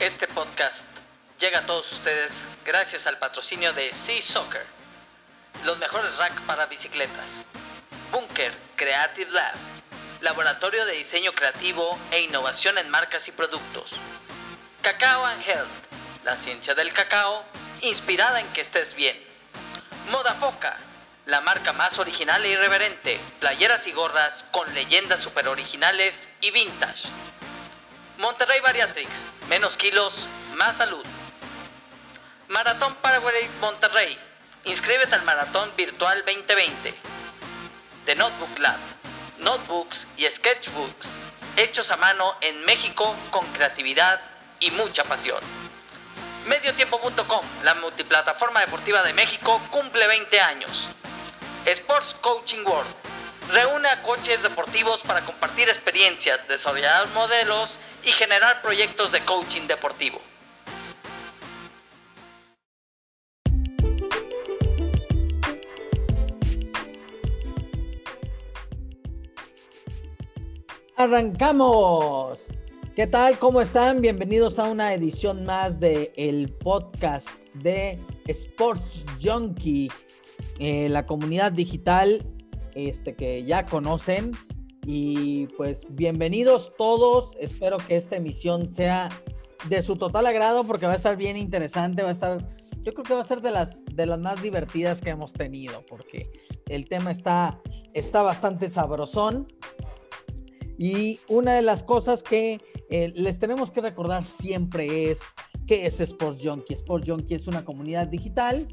Este podcast llega a todos ustedes gracias al patrocinio de Sea Soccer, los mejores racks para bicicletas, Bunker Creative Lab, laboratorio de diseño creativo e innovación en marcas y productos, Cacao and Health, la ciencia del cacao inspirada en que estés bien, Moda Foca, la marca más original e irreverente, playeras y gorras con leyendas super originales y vintage. Monterrey Bariatrix, menos kilos, más salud. Maratón Paraguay Monterrey, inscríbete al Maratón Virtual 2020. The Notebook Lab, notebooks y sketchbooks, hechos a mano en México con creatividad y mucha pasión. Mediotiempo.com, la multiplataforma deportiva de México, cumple 20 años. Sports Coaching World, reúne a coaches deportivos para compartir experiencias, desarrollar modelos y generar proyectos de coaching deportivo. Arrancamos. ¿Qué tal? ¿Cómo están? Bienvenidos a una edición más de el podcast de Sports Junkie, eh, la comunidad digital este, que ya conocen. Y pues bienvenidos todos. Espero que esta emisión sea de su total agrado porque va a estar bien interesante. Va a estar, yo creo que va a ser de las, de las más divertidas que hemos tenido porque el tema está, está bastante sabrosón. Y una de las cosas que eh, les tenemos que recordar siempre es que es Sports Junkie. Sports Junkie es una comunidad digital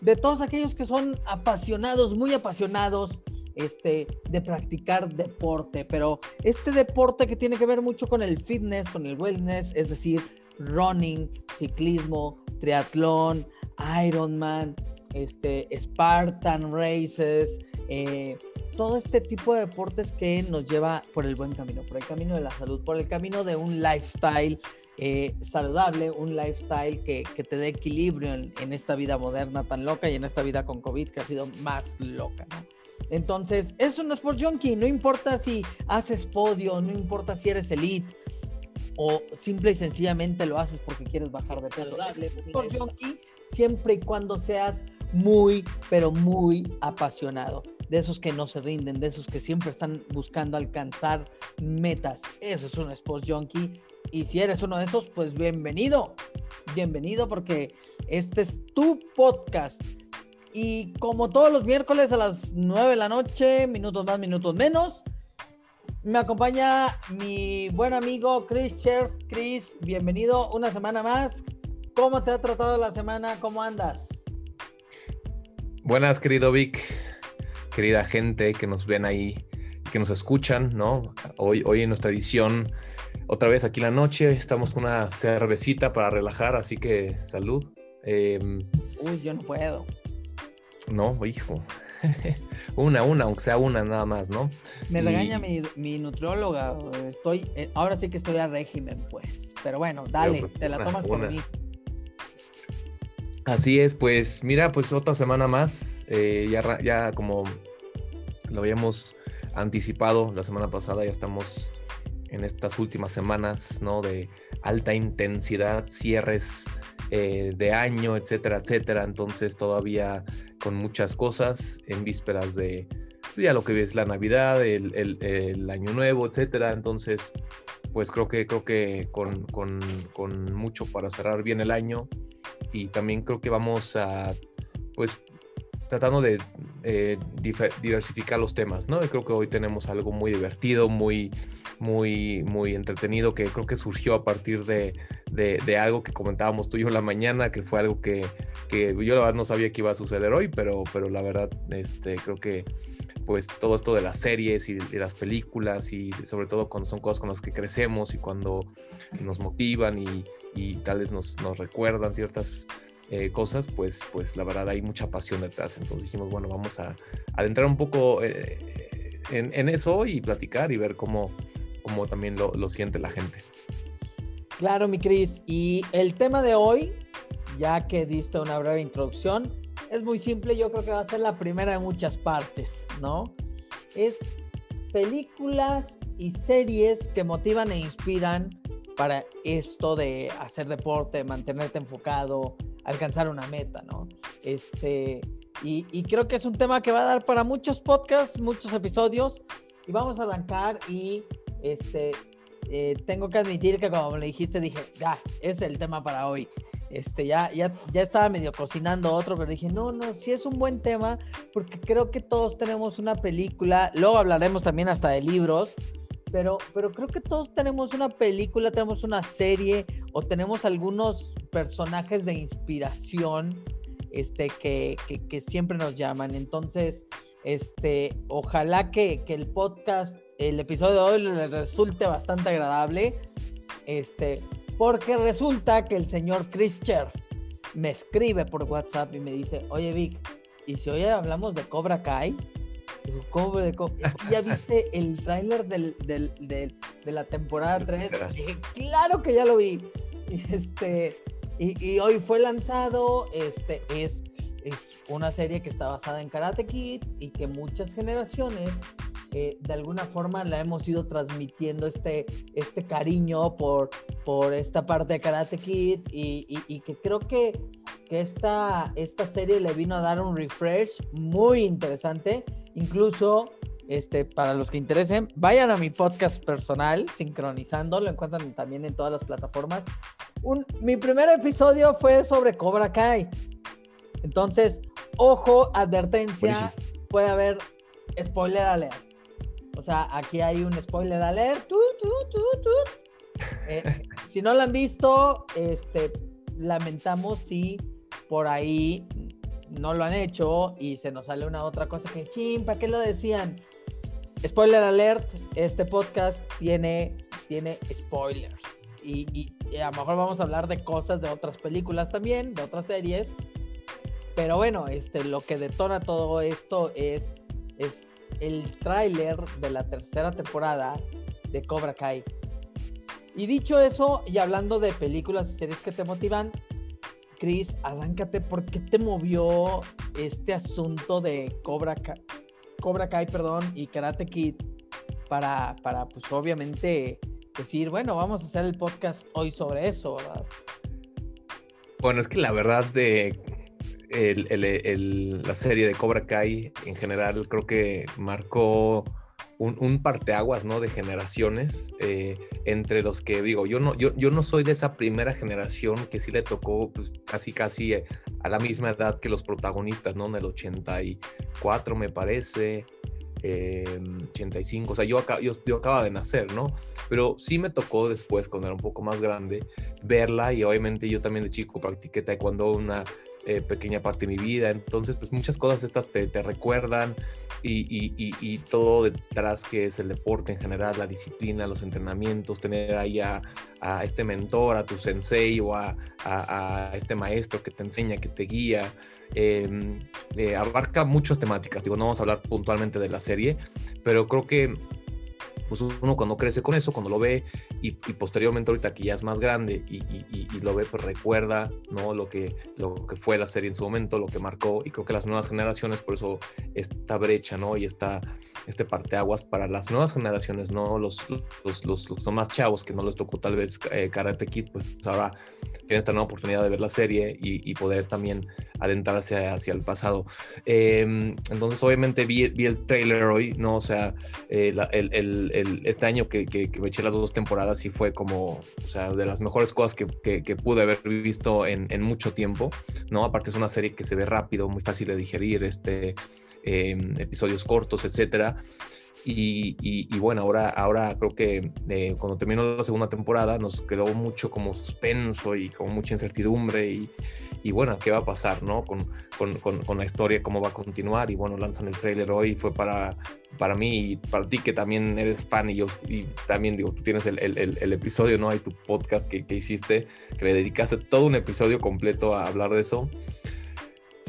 de todos aquellos que son apasionados, muy apasionados este, de practicar deporte, pero este deporte que tiene que ver mucho con el fitness, con el wellness, es decir, running, ciclismo, triatlón, Ironman, este, Spartan Races, eh, todo este tipo de deportes que nos lleva por el buen camino, por el camino de la salud, por el camino de un lifestyle eh, saludable, un lifestyle que, que te dé equilibrio en, en, esta vida moderna tan loca y en esta vida con COVID que ha sido más loca, ¿no? Entonces, eso no es por junkie, no importa si haces podio, no importa si eres elite o simple y sencillamente lo haces porque quieres bajar de peso. Por junkie siempre y cuando seas muy, pero muy apasionado. De esos que no se rinden, de esos que siempre están buscando alcanzar metas. Eso es un Sports Junkie. Y si eres uno de esos, pues bienvenido. Bienvenido porque este es tu podcast. Y como todos los miércoles a las 9 de la noche, minutos más, minutos menos, me acompaña mi buen amigo Chris Sheriff. Chris, bienvenido una semana más. ¿Cómo te ha tratado la semana? ¿Cómo andas? Buenas, querido Vic, querida gente que nos ven ahí, que nos escuchan, ¿no? Hoy, hoy en nuestra edición, otra vez aquí la noche, estamos con una cervecita para relajar, así que salud. Eh, Uy, yo no puedo. No, hijo. una, una, aunque sea una nada más, ¿no? Me regaña mi, mi nutrióloga. Estoy, eh, ahora sí que estoy a régimen, pues. Pero bueno, dale, Pero, te la una, tomas por una. mí. Así es, pues mira, pues otra semana más, eh, ya, ya como lo habíamos anticipado la semana pasada, ya estamos en estas últimas semanas, ¿no? De alta intensidad, cierres eh, de año, etcétera, etcétera. Entonces todavía con muchas cosas en vísperas de pues, ya lo que es la Navidad, el, Año Nuevo, etcétera. Entonces, pues creo que creo que con, con, con, mucho para cerrar bien el año y también creo que vamos a pues tratando de eh, diversificar los temas, ¿no? Y creo que hoy tenemos algo muy divertido, muy, muy, muy entretenido, que creo que surgió a partir de, de, algo que comentábamos tú y yo la mañana, que fue algo que, que, yo la verdad no sabía que iba a suceder hoy, pero, pero la verdad este, creo que pues todo esto de las series y las películas y sobre todo cuando son cosas con las que crecemos y cuando nos motivan y, y tal nos, nos recuerdan ciertas eh, cosas, pues, pues la verdad hay mucha pasión detrás. Entonces dijimos, bueno, vamos a adentrar un poco eh, en, eso y platicar y ver cómo, cómo también lo, lo, siente la gente. Claro, mi Cris. Y el tema de hoy, ya que diste una breve introducción, es muy simple. Yo creo que va a ser la primera de muchas partes, ¿no? Es películas y series que motivan e inspiran para esto de hacer deporte, mantenerte enfocado, alcanzar una meta, ¿no? Este, y, y, creo que es un tema que va a dar para muchos podcasts, muchos episodios. Y vamos a arrancar y este, eh, tengo que admitir que como me dijiste, dije, ya, es el tema para hoy. Este, ya, ya, ya estaba medio cocinando otro, pero dije, no, no, sí es un buen tema, porque creo que todos tenemos una película, luego hablaremos también hasta de libros, pero, pero creo que todos tenemos una película, tenemos una serie o tenemos algunos personajes de inspiración este, que, que, siempre nos llaman. Entonces, este, ojalá que, que, el podcast, el episodio de hoy les resulte bastante agradable. Este, porque resulta que el señor Chris Cher me escribe por WhatsApp y me dice, oye Vic, ¿y si hoy hablamos de Cobra Kai? Digo, ¿cómo de? ¿Ya viste el tráiler del, del, de la temporada 3? Dije, claro que ya lo vi. Y, este, y, hoy fue lanzado, este, es, es una serie que está basada en Karate Kid y que muchas generaciones eh, de alguna forma la hemos ido transmitiendo este, este cariño por, por esta parte de Karate Kid y, que creo que, que esta, esta serie le vino a dar un refresh muy interesante. Incluso, este, para los que interesen, vayan a mi podcast personal, Sincronizando, lo encuentran también en todas las plataformas. Un, mi primer episodio fue sobre Cobra Kai. Entonces, ojo, advertencia, puede haber spoiler alert. O sea, aquí hay un spoiler alert. Eh, si no lo han visto, este, lamentamos si por ahí no lo han hecho y se nos sale una otra cosa que, ching, ¿para qué lo decían? Spoiler alert, este podcast tiene, tiene spoilers. Y, a lo mejor vamos a hablar de cosas de otras películas también, de otras series. Pero bueno, este, lo que detona todo esto es, es el tráiler de la tercera temporada de Cobra Kai. Y dicho eso, y hablando de películas y series que te motivan, Chris, arráncate, ¿por qué te movió este asunto de Cobra Kai, Cobra Kai perdón, y Karate Kid para, para, pues obviamente, decir, bueno, vamos a hacer el podcast hoy sobre eso, ¿verdad? Bueno, es que la verdad de la serie de Cobra Kai en general creo que marcó un, parteaguas, ¿no? De generaciones, eh, entre los que digo, yo no, yo, yo no soy de esa primera generación que sí le tocó pues, casi, casi eh, a la misma edad que los protagonistas, ¿no? En el 84 me parece, 85, em, o sea, yo, yo, yo acaba de nacer, ¿no? Pero sí me tocó después, cuando era un poco más grande, verla y obviamente yo también de chico practiqué taekwondo una eh, pequeña parte de mi vida. Entonces, pues muchas cosas estas te, te recuerdan y, y, y, todo detrás que es el deporte en general, la disciplina, los entrenamientos, tener ahí a, este mentor, a tu sensei o a, a, este maestro que te enseña, que te guía. Em, eh, abarca muchas temáticas. Digo, no vamos a hablar puntualmente de la serie, pero creo que pues uno cuando crece con eso, cuando lo ve y, posteriormente ahorita que ya es más grande y, lo ve, pues recuerda, ¿no? Lo que, lo que fue la serie en su momento, lo que marcó y creo que las nuevas generaciones, por eso esta brecha, ¿no? Y esta, este parteaguas para las nuevas generaciones, ¿no? Los, los, los, los más chavos que no les tocó tal vez eh, Karate Kid, pues ahora tienen esta nueva oportunidad de ver la serie y, poder también adentrarse hacia el pasado. Em, entonces, obviamente vi, vi, el trailer hoy, ¿no? O sea, eh, el este año que, que, me eché las dos temporadas y fue como, o sea, de las mejores cosas que, que pude haber visto en, en, mucho tiempo, ¿no? Aparte es una serie que se ve rápido, muy fácil de digerir, este, em, episodios cortos, etcétera. Y, y, bueno, ahora, ahora creo que eh, cuando terminó la segunda temporada nos quedó mucho como suspenso y como mucha incertidumbre y, y bueno, ¿qué va a pasar, no? Con, con, con, la historia, cómo va a continuar y bueno, lanzan el tráiler hoy, fue para, para mí y para ti que también eres fan y yo y también digo, tú tienes el, el, el episodio, ¿no? Hay tu podcast que, que hiciste, que le dedicaste todo un episodio completo a hablar de eso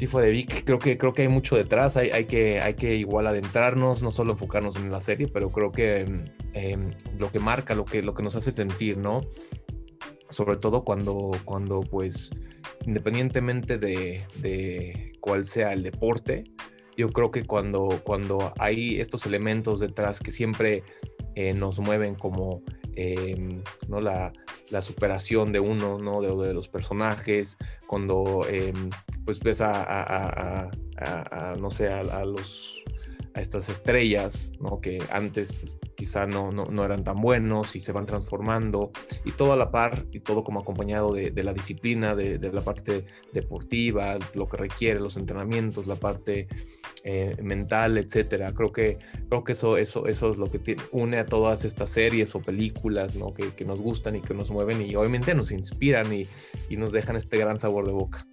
sí fue de Vic. Creo que, creo que hay mucho detrás. Hay, hay, que, hay que igual adentrarnos, no solo enfocarnos en la serie, pero creo que em, lo que marca, lo que, lo que nos hace sentir, ¿no? Sobre todo cuando, cuando pues, independientemente de, de cuál sea el deporte, yo creo que cuando, cuando hay estos elementos detrás que siempre eh, nos mueven como em, ¿no? La, superación de uno, ¿no? De, los personajes, cuando em, pues ves a, no sé, a, los, a estas estrellas, ¿no? Que antes quizá no, no, eran tan buenos y se van transformando y todo a la par y todo como acompañado de, la disciplina, de, la parte deportiva, lo que requiere, los entrenamientos, la parte eh, mental, etcétera. Creo que, creo que eso, eso, eso es lo que une a todas estas series o películas ¿no? que, que, nos gustan y que nos mueven y obviamente nos inspiran y, y nos dejan este gran sabor de boca.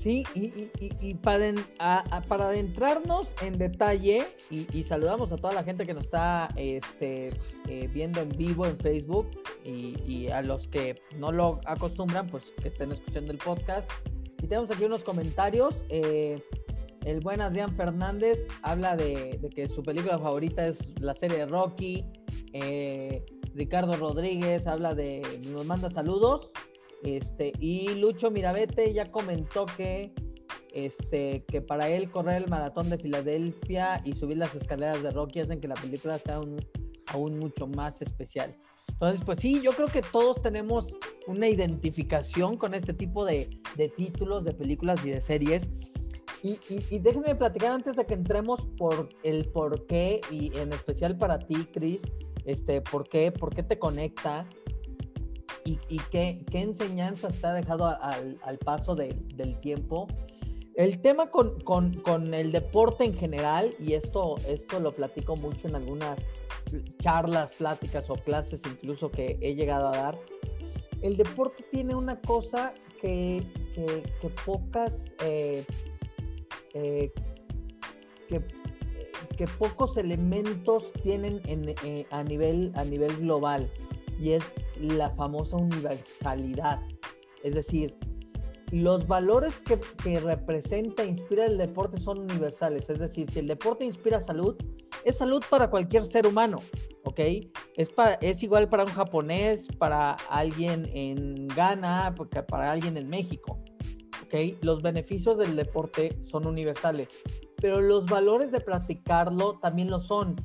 Sí, y, para, para, adentrarnos en detalle, y, saludamos a toda la gente que nos está este, eh, viendo en vivo en Facebook y, a los que no lo acostumbran, pues que estén escuchando el podcast. Y tenemos aquí unos comentarios. Eh, el buen Adrián Fernández habla de, que su película favorita es la serie Rocky. Eh, Ricardo Rodríguez habla de, nos manda saludos. Este, y Lucho Mirabete ya comentó que, este, que para él correr el maratón de Filadelfia y subir las escaleras de Rocky hacen que la película sea aún mucho más especial. Entonces, pues sí, yo creo que todos tenemos una identificación con este tipo de, de títulos de películas y de series. Y, y, déjenme platicar antes de que entremos por el por qué, y en especial para ti, Chris, este, por qué, por qué te conecta, y, qué, qué, enseñanzas te ha dejado al, paso del tiempo. El tema con, con, con, el deporte en general, y esto, esto lo platico mucho en algunas charlas, pláticas o clases incluso que he llegado a dar, el deporte tiene una cosa que, que, pocas, eh, eh, que, que, pocos elementos tienen en, eh, a, nivel, a nivel global, y es la famosa universalidad. Es decir, los valores que, representa, inspira el deporte son universales. Es decir, si el deporte inspira salud, es salud para cualquier ser humano, ¿ok? Es, para, es igual para un japonés, para alguien en Ghana, para alguien en México, ¿ok? Los beneficios del deporte son universales, pero los valores de practicarlo también lo son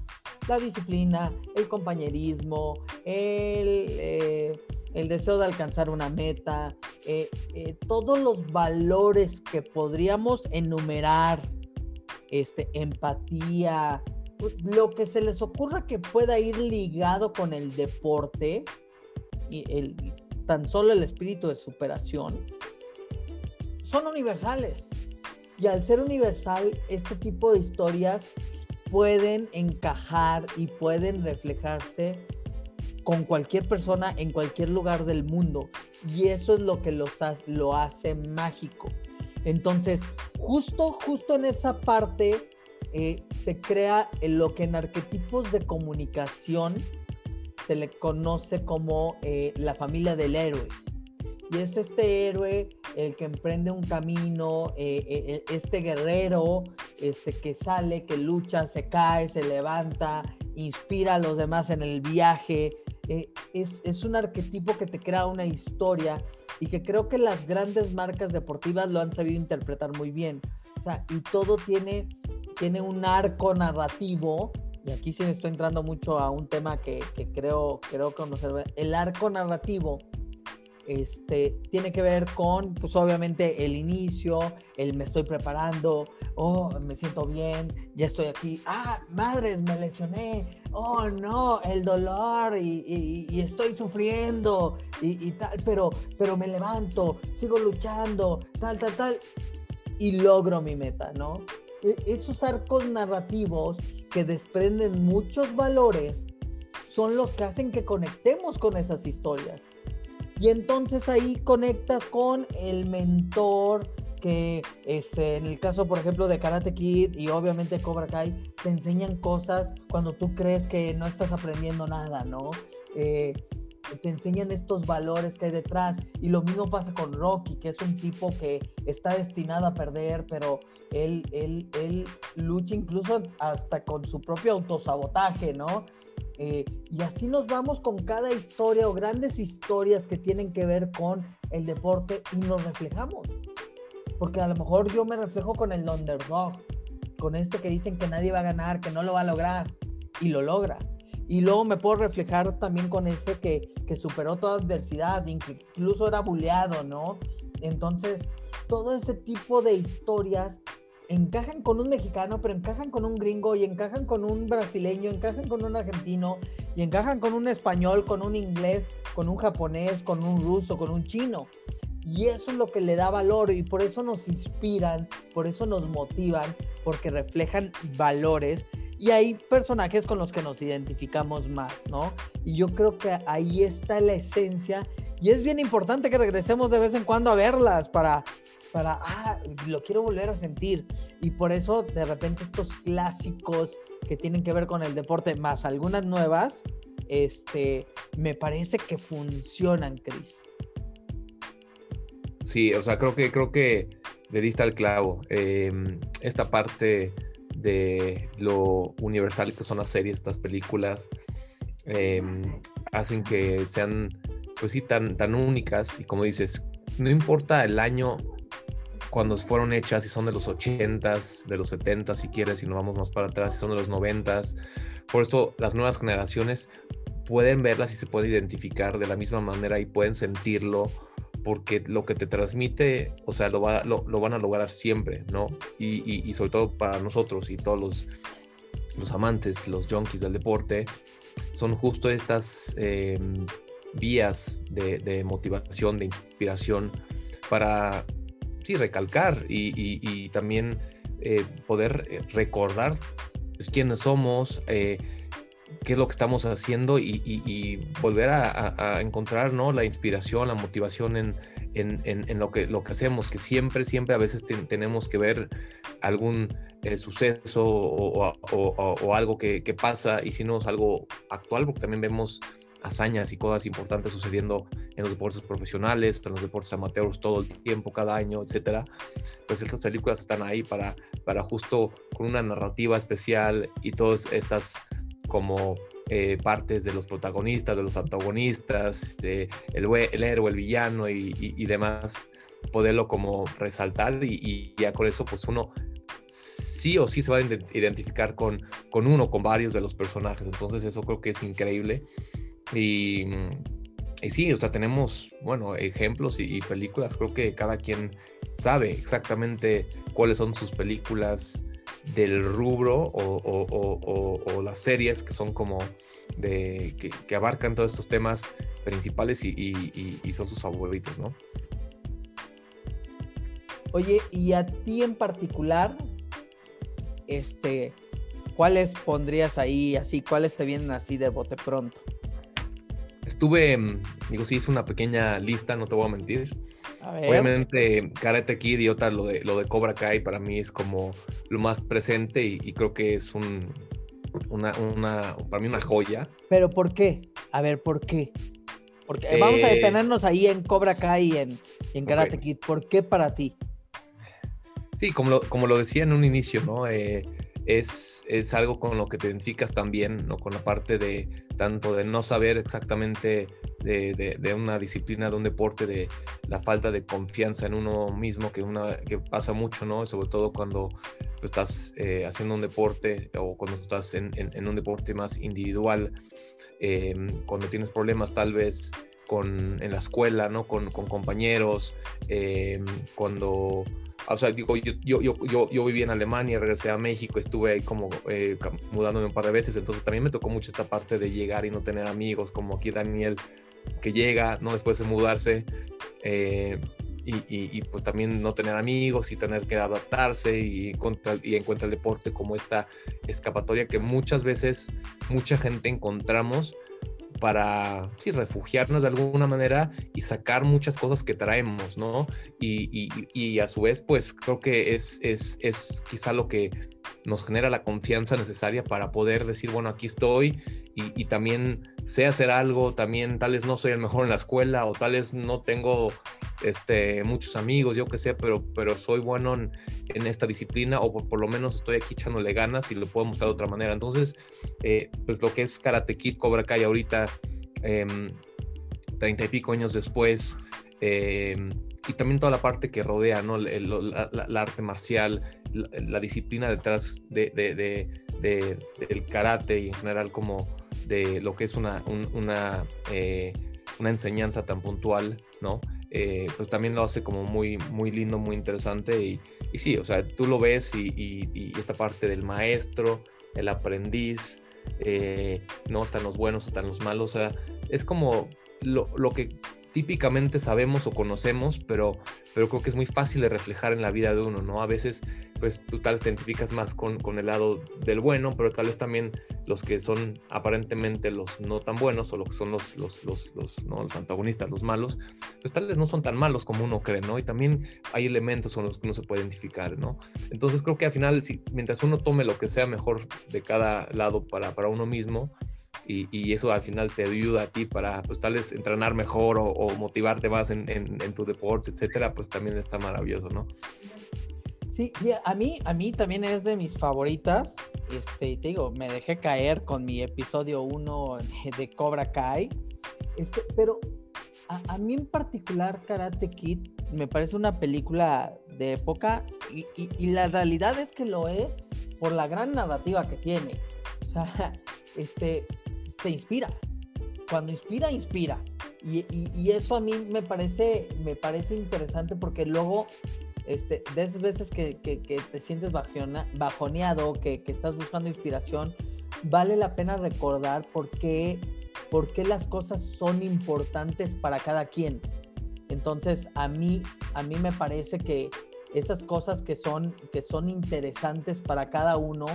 la disciplina, el compañerismo, el, eh, el deseo de alcanzar una meta, eh, eh, todos los valores que podríamos enumerar, este, empatía, lo que se les ocurra que pueda ir ligado con el deporte y el, tan solo el espíritu de superación, son universales. Y al ser universal, este tipo de historias pueden encajar y pueden reflejarse con cualquier persona en cualquier lugar del mundo. Y eso es lo que los lo hace mágico. Entonces, justo, justo en esa parte eh, se crea lo que en arquetipos de comunicación se le conoce como eh, la familia del héroe. Y es este héroe el que emprende un camino, eh, este guerrero este, que sale, que lucha, se cae, se levanta, inspira a los demás en el viaje. Eh, es, es, un arquetipo que te crea una historia y que creo que las grandes marcas deportivas lo han sabido interpretar muy bien. O sea, y todo tiene, tiene un arco narrativo. Y aquí sí me estoy entrando mucho a un tema que, que creo, creo conocer. El arco narrativo este, tiene que ver con, pues obviamente, el inicio, el me estoy preparando, oh, me siento bien, ya estoy aquí, ah, madres, me lesioné, oh, no, el dolor y, estoy sufriendo y, tal, pero, pero me levanto, sigo luchando, tal, tal, tal, y logro mi meta, ¿no? E, esos arcos narrativos que desprenden muchos valores son los que hacen que conectemos con esas historias y entonces ahí conectas con el mentor que este, en el caso, por ejemplo, de Karate Kid y obviamente Cobra Kai, te enseñan cosas cuando tú crees que no estás aprendiendo nada, ¿no? Eh, te enseñan estos valores que hay detrás. Y lo mismo pasa con Rocky, que es un tipo que está destinado a perder, pero él, él, él lucha incluso hasta con su propio autosabotaje, ¿no? Eh, y así nos vamos con cada historia o grandes historias que tienen que ver con el deporte y nos reflejamos. Porque a lo mejor yo me reflejo con el underdog, con este que dicen que nadie va a ganar, que no lo va a lograr y lo logra. Y luego me puedo reflejar también con ese que, que superó toda adversidad, incluso era buleado, ¿no? Entonces, todo ese tipo de historias encajan con un mexicano, pero encajan con un gringo y encajan con un brasileño, encajan con un argentino y encajan con un español, con un inglés, con un japonés, con un ruso, con un chino. Y eso es lo que le da valor y por eso nos inspiran, por eso nos motivan, porque reflejan valores y hay personajes con los que nos identificamos más, ¿no? Y yo creo que ahí está la esencia y es bien importante que regresemos de vez en cuando a verlas para, para, ah, lo quiero volver a sentir. Y por eso de repente estos clásicos que tienen que ver con el deporte, más algunas nuevas, este, me parece que funcionan, Chris. Sí, o sea, creo que, creo que le diste al clavo. Em, esta parte de lo universal que son las series, estas películas, em, hacen que sean, pues sí, tan, tan únicas. Y como dices, no importa el año cuando fueron hechas, si son de los 80s, de los 70s, si quieres, si nos vamos más para atrás, si son de los 90s. Por eso las nuevas generaciones pueden verlas y se pueden identificar de la misma manera y pueden sentirlo porque lo que te transmite, o sea, lo, lo, van a lograr siempre, ¿no? Y, sobre todo para nosotros y todos los, los amantes, los junkies del deporte, son justo estas em, vías de, motivación, de inspiración para, sí, recalcar y, también eh, poder eh, recordar pues, quiénes somos, eh, qué es lo que estamos haciendo y, volver a, encontrar ¿no? la inspiración, la motivación en, en, lo, que, lo que hacemos, que siempre, siempre a veces tenemos que ver algún suceso o, algo que, pasa y si no es algo actual, porque también vemos hazañas y cosas importantes sucediendo en los deportes profesionales, en los deportes amateurs todo el tiempo, cada año, etcétera, pues estas películas están ahí para, para justo con una narrativa especial y todas estas como eh, partes de los protagonistas, de los antagonistas, de el, el, héroe, el villano y, demás, poderlo como resaltar y, ya con eso pues uno sí o sí se va a identificar con, con uno, con varios de los personajes. Entonces eso creo que es increíble. Y, y sí, o sea, tenemos, bueno, ejemplos y, películas. Creo que cada quien sabe exactamente cuáles son sus películas del rubro o, las series que son como de que, abarcan todos estos temas principales y, son sus favoritos, ¿no? Oye, y a ti en particular, este, ¿cuáles pondrías ahí así? ¿Cuáles te vienen así de bote pronto? Estuve, mm, digo, sí hice una pequeña lista, no te voy a mentir. Obviamente, Karate Kid y otra, lo de, lo de Cobra Kai para mí es como lo más presente y, creo que es un, una, una, para mí una joya. ¿Pero por qué? A ver, ¿por qué? Porque vamos a eh, detenernos ahí en Cobra Kai y en, en Karate Kid. ¿Por qué para ti? Sí, como lo, como lo decía en un inicio, ¿no? Eh, es, es, algo con lo que te identificas también, ¿no? Con la parte de tanto de no saber exactamente de, una disciplina, de un deporte, de la falta de confianza en uno mismo, que, pasa mucho, ¿no? Sobre todo cuando estás eh, haciendo un deporte o cuando estás en, un deporte más individual, em, cuando tienes problemas tal vez con, en la escuela, ¿no? Con, con compañeros, em, cuando o sea, digo, yo, yo, yo, yo, viví en Alemania, regresé a México, estuve ahí como eh, mudándome un par de veces, entonces también me tocó mucho esta parte de llegar y no tener amigos, como aquí Daniel, que llega, ¿no? Después de mudarse, eh, y, y, pues también no tener amigos y tener que adaptarse y, encuentra, y encuentra el deporte como esta escapatoria que muchas veces mucha gente encontramos para sí, refugiarnos de alguna manera y sacar muchas cosas que traemos, ¿no? Y, y, a su vez, pues creo que es, es, es, quizá lo que nos genera la confianza necesaria para poder decir, bueno, aquí estoy y, también sé hacer algo, también tal vez no soy el mejor en la escuela o tal vez no tengo este, muchos amigos, yo qué sé, pero, pero soy bueno en, esta disciplina o por, lo menos estoy aquí echándole ganas y lo puedo mostrar de otra manera. Entonces, eh, pues lo que es Karate Kid, Cobra Kai ahorita, em, treinta y pico años después, em, y también toda la parte que rodea, ¿no? La, arte marcial, la, disciplina detrás de, del karate y en general como de lo que es una, una, eh, una enseñanza tan puntual, ¿no? Pues también lo hace como muy, muy lindo, muy interesante y, y sí, o sea, tú lo ves y, y, esta parte del maestro, el aprendiz, eh, no están los buenos, están los malos, o sea, es como lo, lo que típicamente sabemos o conocemos, pero, pero creo que es muy fácil de reflejar en la vida de uno, ¿no? A veces, pues tú tal vez te identificas más con, con el lado del bueno, pero tal vez también los que son aparentemente los no tan buenos o los que son los, los, los, ¿no? los antagonistas, los malos, pues tal vez no son tan malos como uno cree, ¿no? Y también hay elementos con los que uno se puede identificar, ¿no? Entonces creo que al final, si, mientras uno tome lo que sea mejor de cada lado para, para uno mismo, y, eso al final te ayuda a ti para, pues tal vez entrenar mejor o, motivarte más en, tu deporte, etcétera, pues también está maravilloso, ¿no? Sí, a mí, a mí también es de mis favoritas. Este, te digo, me dejé caer con mi episodio 1 de Cobra Kai. Este, pero a, mí en particular, Karate Kid me parece una película de época y, y la realidad es que lo es por la gran narrativa que tiene. O sea, este, inspira. Cuando inspira, inspira. Y, eso a mí me parece, me parece interesante porque luego, este, de esas veces que, te sientes bajoneado, que, que, estás buscando inspiración, vale la pena recordar por qué, por qué las cosas son importantes para cada quien. Entonces, a mí, a mí me parece que esas cosas que son, que son interesantes para cada uno,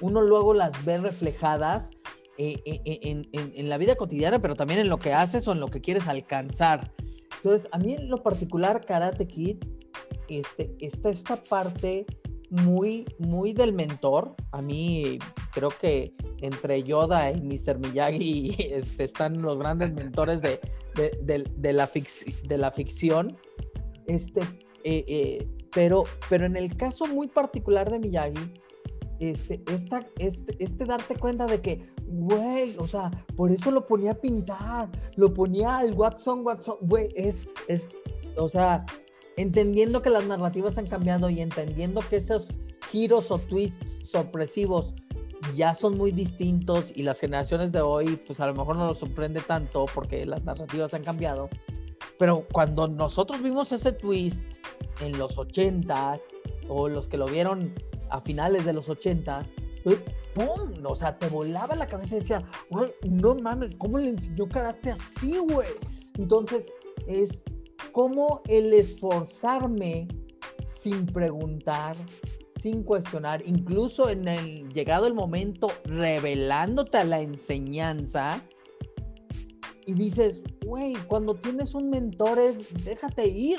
uno luego las ve reflejadas eh, eh, eh, en, la vida cotidiana, pero también en lo que haces o en lo que quieres alcanzar. Entonces, a mí en lo particular, Karate Kid, este, está esta parte muy, muy del mentor. A mí creo que entre Yoda y Mr. Miyagi están los grandes mentores de, de, la, de la ficción. Este, pero, pero en el caso muy particular de Miyagi, este, esta, este, este darte cuenta de que, güey, o sea, por eso lo ponía a pintar, lo ponía al Watson, Watson, güey, es, es, o sea, entendiendo que las narrativas han cambiado y entendiendo que esos giros o twists sorpresivos ya son muy distintos y las generaciones de hoy, pues a lo mejor no nos sorprende tanto porque las narrativas han cambiado. Pero cuando nosotros vimos ese twist en los ochentas o los que lo vieron a finales de los 80, ¡pum! O sea, te volaba la cabeza y decía, no mames, ¿cómo le enseñó karate así, güey? Entonces, es como el esforzarme sin preguntar, sin cuestionar, incluso en el llegado el momento revelándote a la enseñanza y dices, güey, cuando tienes un mentor es déjate ir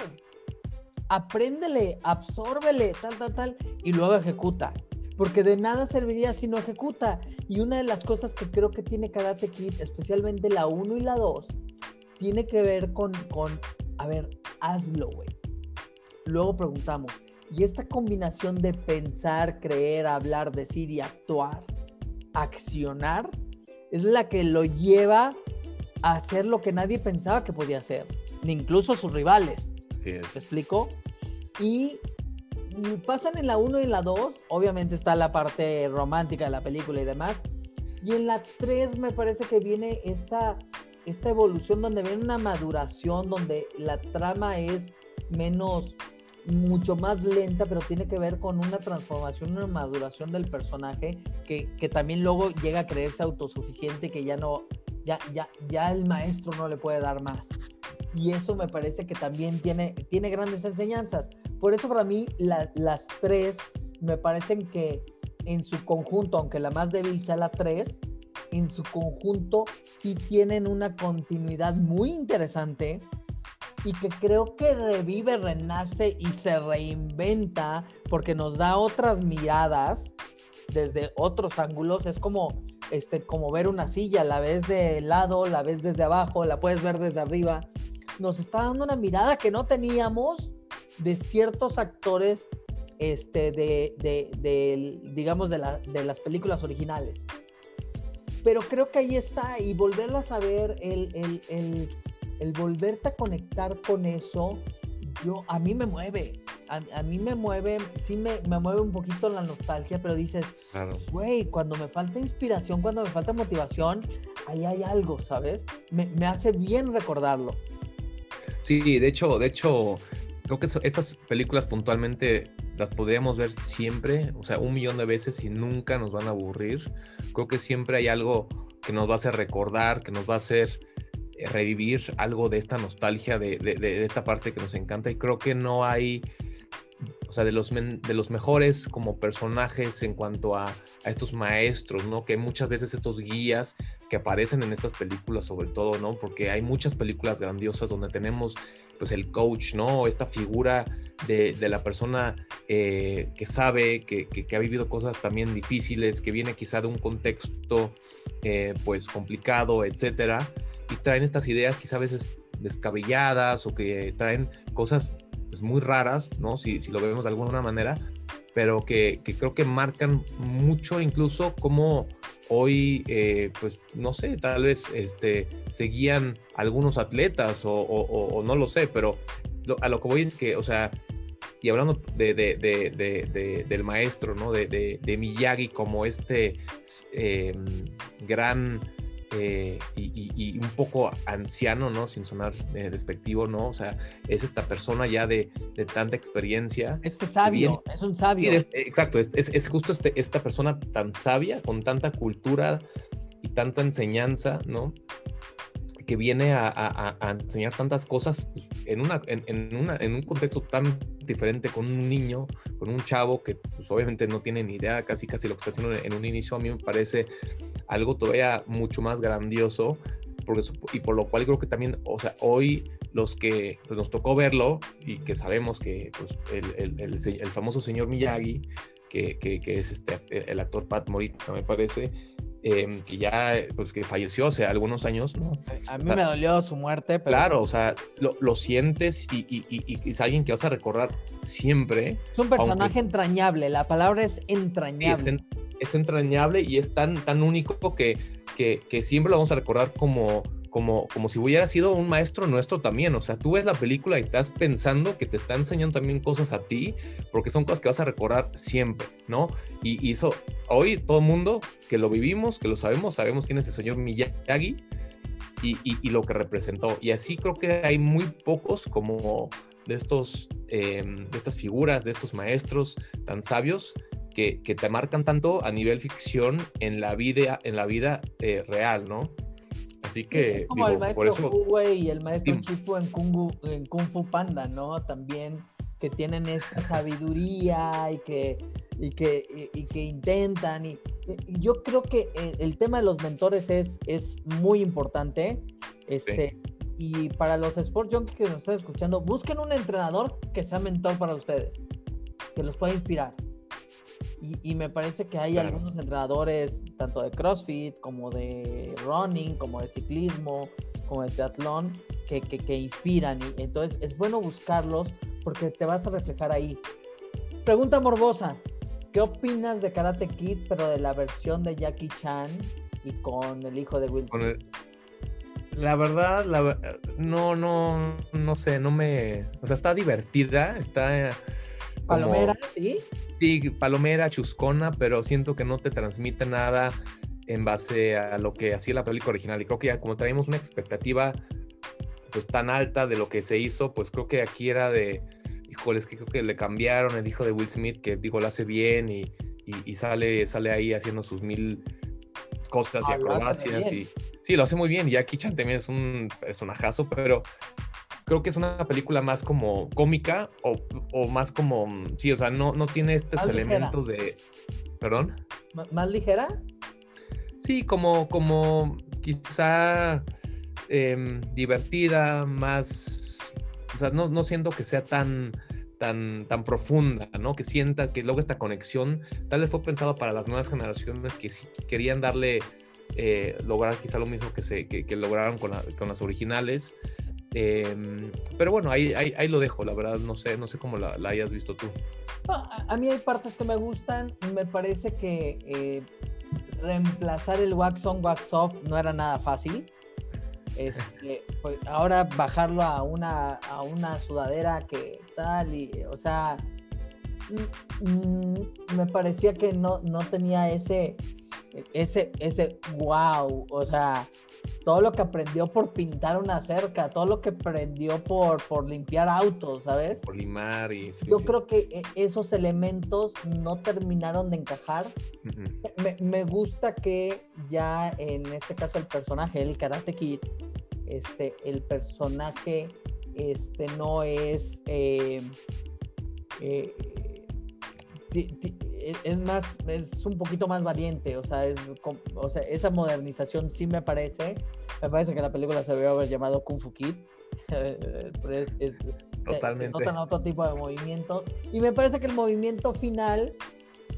apréndele, absórbele, tal, tal, tal, y luego ejecuta. Porque de nada serviría si no ejecuta. Y una de las cosas que creo que tiene Karate Kid, especialmente la 1 y la 2, tiene que ver con, con a ver, hazlo, güey. Luego preguntamos, ¿y esta combinación de pensar, creer, hablar, decir y actuar, accionar, es la que lo lleva a hacer lo que nadie pensaba que podía hacer, ni incluso sus rivales? ¿Me explico? Y pasan en la 1 y en la 2, obviamente está la parte romántica de la película y demás. Y en la 3 me parece que viene esta, esta evolución donde viene una maduración, donde la trama es menos, mucho más lenta, pero tiene que ver con una transformación, una maduración del personaje que, que también luego llega a creerse autosuficiente, que ya no, ya, ya, ya el maestro no le puede dar más. Y eso me parece que también tiene, tiene grandes enseñanzas. Por eso para mí las tres me parecen que en su conjunto, aunque la más débil sea la tres, en su conjunto sí tienen una continuidad muy interesante y que creo que revive, renace y se reinventa porque nos da otras miradas desde otros ángulos. Es como, este, como ver una silla, la ves de lado, la ves desde abajo, la puedes ver desde arriba nos está dando una mirada que no teníamos de ciertos actores este, de, digamos, de, las películas originales. Pero creo que ahí está, y volverlas a ver, el, el, volverte a conectar con eso, yo, a mí me mueve, a, mí me mueve, sí me, me, mueve un poquito la nostalgia, pero dices, güey, cuando me falta inspiración, cuando me falta motivación, ahí hay algo, ¿sabes? Me, me hace bien recordarlo. Sí, de hecho, de hecho, creo que esas películas puntualmente las podríamos ver siempre, o sea, un millón de veces y nunca nos van a aburrir. Creo que siempre hay algo que nos va a hacer recordar, que nos va a hacer eh, revivir algo de esta nostalgia, de, de, esta parte que nos encanta. Y creo que no hay, o sea, de los, de los mejores como personajes en cuanto a, estos maestros, ¿no? Que muchas veces estos guías que aparecen en estas películas sobre todo, ¿no? Porque hay muchas películas grandiosas donde tenemos pues el coach, ¿no? Esta figura de, de la persona eh, que sabe, que, que, ha vivido cosas también difíciles, que viene quizá de un contexto eh, pues complicado, etcétera, y traen estas ideas quizá a veces descabelladas o que traen cosas pues, muy raras, ¿no? Si, si, lo vemos de alguna manera, pero que, que creo que marcan mucho incluso cómo hoy, eh, pues no sé, tal vez este, seguían algunos atletas o, no lo sé, pero a lo que voy es que, o sea, y hablando de, del maestro, ¿no? De, Miyagi como este em, gran eh, y, un poco anciano, ¿no? Sin sonar eh, despectivo, ¿no? O sea, es esta persona ya de, tanta experiencia. Este sabio, es un sabio. exacto, es, es, justo este, esta persona tan sabia, con tanta cultura y tanta enseñanza, ¿no? que viene a, enseñar tantas cosas en, una, en, una, en un contexto tan diferente con un niño, con un chavo que pues, obviamente no tiene ni idea casi casi lo que está haciendo en un inicio, a mí me parece algo todavía mucho más grandioso, y por lo cual creo que también, o sea, hoy los que pues, nos tocó verlo y que sabemos que pues, el, el, el, famoso señor Miyagi, que, que, que, es este, el actor Pat Morita, me parece, em, que ya pues, que falleció hace algunos años, ¿no? A mí me dolió su muerte, pero... Claro, o sea, lo, lo sientes y, y, y, es alguien que vas a recordar siempre. Es un personaje entrañable, la palabra es entrañable es entrañable y es tan, tan único que, que, siempre lo vamos a recordar como, como, como si hubiera sido un maestro nuestro también. O sea, tú ves la película y estás pensando que te está enseñando también cosas a ti, porque son cosas que vas a recordar siempre, ¿no? Y, eso, hoy todo mundo que lo vivimos, que lo sabemos, sabemos quién es el señor Miyagi y, y, lo que representó. Y así creo que hay muy pocos como de estos, em, de estas figuras, de estos maestros tan sabios que, te marcan tanto a nivel ficción en la vida, en la vida eh, real, ¿no? Así que. como el maestro por eso, y el maestro Chifu en Kung, en Kung Fu Panda, ¿no? También que tienen esta sabiduría y que, y que, y, que intentan. Y, yo creo que el, tema de los mentores es, es muy importante. Este, Y para los Sports Junkies que nos están escuchando, busquen un entrenador que sea mentor para ustedes, que los pueda inspirar. Y, me parece que hay algunos entrenadores, tanto de CrossFit, como de running, como de ciclismo, como de triatlón, que, que, inspiran. Y entonces es bueno buscarlos porque te vas a reflejar ahí. Pregunta morbosa. ¿Qué opinas de Karate Kid, pero de la versión de Jackie Chan y con el hijo de Will Smith? La verdad, la, no, no, no sé, no me... O sea, está divertida, está Palomera, ¿sí? Sí, palomera, chuscona, pero siento que no te transmite nada en base a lo que hacía la película original. Y creo que ya como traíamos una expectativa pues tan alta de lo que se hizo, pues creo que aquí era de, híjoles, que creo que le cambiaron el hijo de Will Smith, que digo, lo hace bien y, y, sale, sale ahí haciendo sus mil cosas y ah, acrobacias. Y, sí, lo hace muy bien. Y Jackie Chan también es un personajazo, pero creo que es una película más como cómica o, más como, sí, o sea, no, no tiene estos elementos de... ¿Perdón? ¿Más ligera? Sí, como, como quizá em, divertida, más... O sea, no, no siento que sea tan, tan, tan profunda, ¿no? Que sienta que luego esta conexión tal vez fue pensado para las nuevas generaciones que sí querían darle, eh, lograr quizá lo mismo que, se, que, lograron con, con, las originales. Em, pero bueno, ahí, ahí, lo dejo, la verdad, no sé, no sé cómo la, hayas visto tú. a, mí hay partes que me gustan, me parece que eh, reemplazar el wax on, wax off no era nada fácil. Este, pues, ahora bajarlo a una, a una sudadera que tal, y, o sea, me parecía que no, no tenía ese, ese, ese wow, o sea, todo lo que aprendió por pintar una cerca, todo lo que aprendió por, por limpiar autos, ¿sabes? Por limar y... Yo creo que e, esos elementos no terminaron de encajar. me, me, gusta que ya en este caso el personaje, el Karate Kid, este, el personaje este, no es... Eh, eh, es más, es un poquito más valiente, o sea, es, o sea, esa modernización sí me parece, me parece que la película se debe haber llamado Kung Fu Kid, pero es, Totalmente. Se, notan otro tipo de movimientos, y me parece que el movimiento final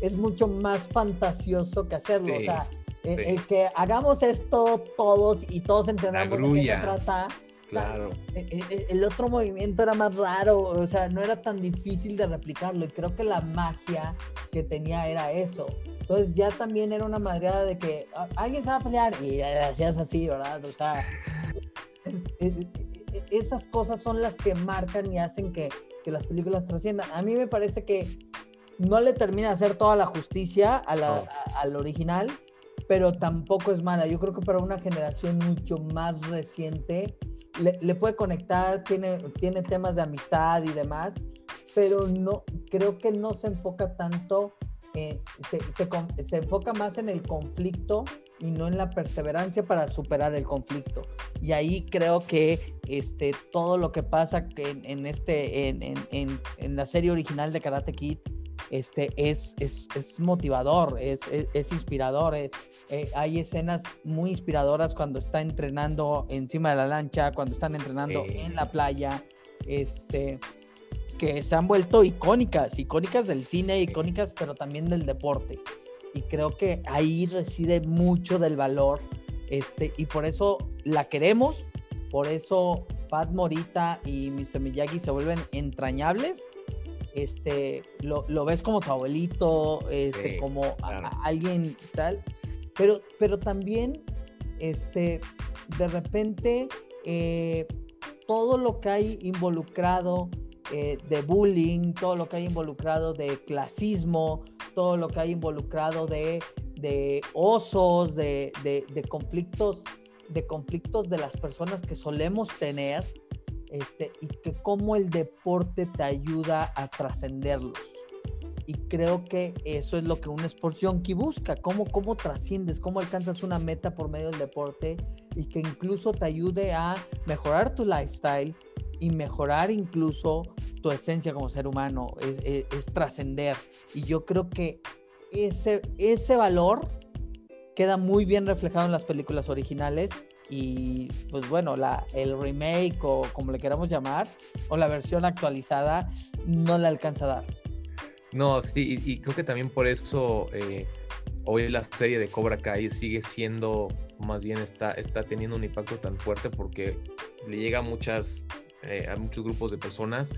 es mucho más fantasioso que hacerlo, o sea, el, que hagamos esto todos y todos entrenamos de qué se trata, Claro. E, e, e, el otro movimiento era más raro, o sea, no era tan difícil de replicarlo y creo que la magia que tenía era eso. Entonces ya también era una madreada de que alguien se va a pelear y hacías así, ¿verdad? O sea, esas cosas son las que marcan y hacen que, que, las películas trasciendan. A mí me parece que no le termina de hacer toda la justicia a la, al original, pero tampoco es mala. Yo creo que para una generación mucho más reciente le, puede conectar, tiene, tiene temas de amistad y demás, pero no, creo que no se enfoca tanto, se, se, enfoca más en el conflicto y no en la perseverancia para superar el conflicto. Y ahí creo que este, todo lo que pasa en, en este, en, en, en, la serie original de Karate Kid este, es, es, es motivador, es, es, inspirador. Eh, eh, hay escenas muy inspiradoras cuando está entrenando encima de la lancha, cuando están entrenando en la playa, este, que se han vuelto icónicas, icónicas del cine, icónicas, pero también del deporte. Y creo que ahí reside mucho del valor, este, y por eso la queremos, por eso Pat Morita y Mr. Miyagi se vuelven entrañables este, lo, lo ves como tu abuelito, este, como alguien tal, pero, pero también, este, de repente, eh, todo lo que hay involucrado eh, de bullying, todo lo que hay involucrado de clasismo, todo lo que hay involucrado de, de osos, de, de, de conflictos, de conflictos de las personas que solemos tener, este, y que cómo el deporte te ayuda a trascenderlos. Y creo que eso es lo que un sports junkie busca, cómo, cómo trasciendes, cómo alcanzas una meta por medio del deporte y que incluso te ayude a mejorar tu lifestyle y mejorar incluso tu esencia como ser humano, es, es, trascender. Y yo creo que ese, ese valor queda muy bien reflejado en las películas originales y pues bueno, la, el remake o como le queramos llamar, o la versión actualizada, no le alcanza a dar. No, sí, y, creo que también por eso eh, hoy la serie de Cobra Kai sigue siendo, más bien está, está teniendo un impacto tan fuerte porque le llega a, muchas, eh, a muchos grupos de personas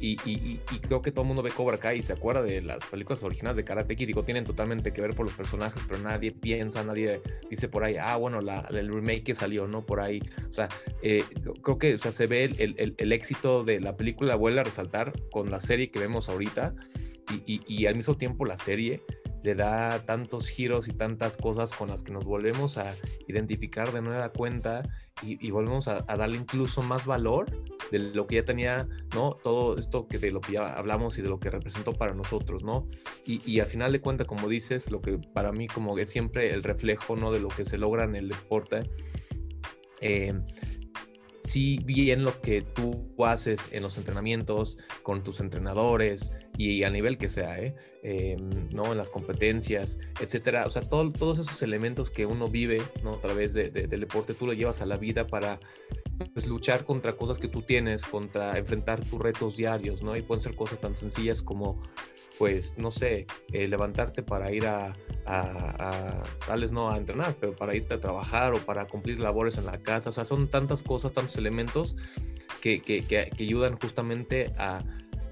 y, creo que todo el mundo ve Cobra Kai y se acuerda de las películas originales de Karate Kid. Digo, tienen totalmente que ver por los personajes, pero nadie piensa, nadie dice por ahí, ah, bueno, la, el remake que salió, ¿no? Por ahí. O sea, eh, creo que o sea, se ve el, el, éxito de la película, vuelve a resaltar con la serie que vemos ahorita y, al mismo tiempo la serie le da tantos giros y tantas cosas con las que nos volvemos a identificar de nueva cuenta y, volvemos a, darle incluso más valor de lo que ya tenía, ¿no? Todo esto que de lo que ya hablamos y de lo que representó para nosotros, ¿no? Y, y al final de cuentas, como dices, lo que para mí como es siempre el reflejo, ¿no? De lo que se logra en el deporte. Eh, sí bien lo que tú haces en los entrenamientos, con tus entrenadores y a nivel que sea, ¿eh? Em, ¿no? En las competencias, etcétera. O sea, todos esos elementos que uno vive, ¿no? A través del deporte, tú lo llevas a la vida para pues, luchar contra cosas que tú tienes, contra enfrentar tus retos diarios, ¿no? Y pueden ser cosas tan sencillas como pues, no sé, eh, levantarte para ir a, a, tales no a entrenar, pero para irte a trabajar o para cumplir labores en la casa. O sea, son tantas cosas, tantos elementos que, que, que, que ayudan justamente a,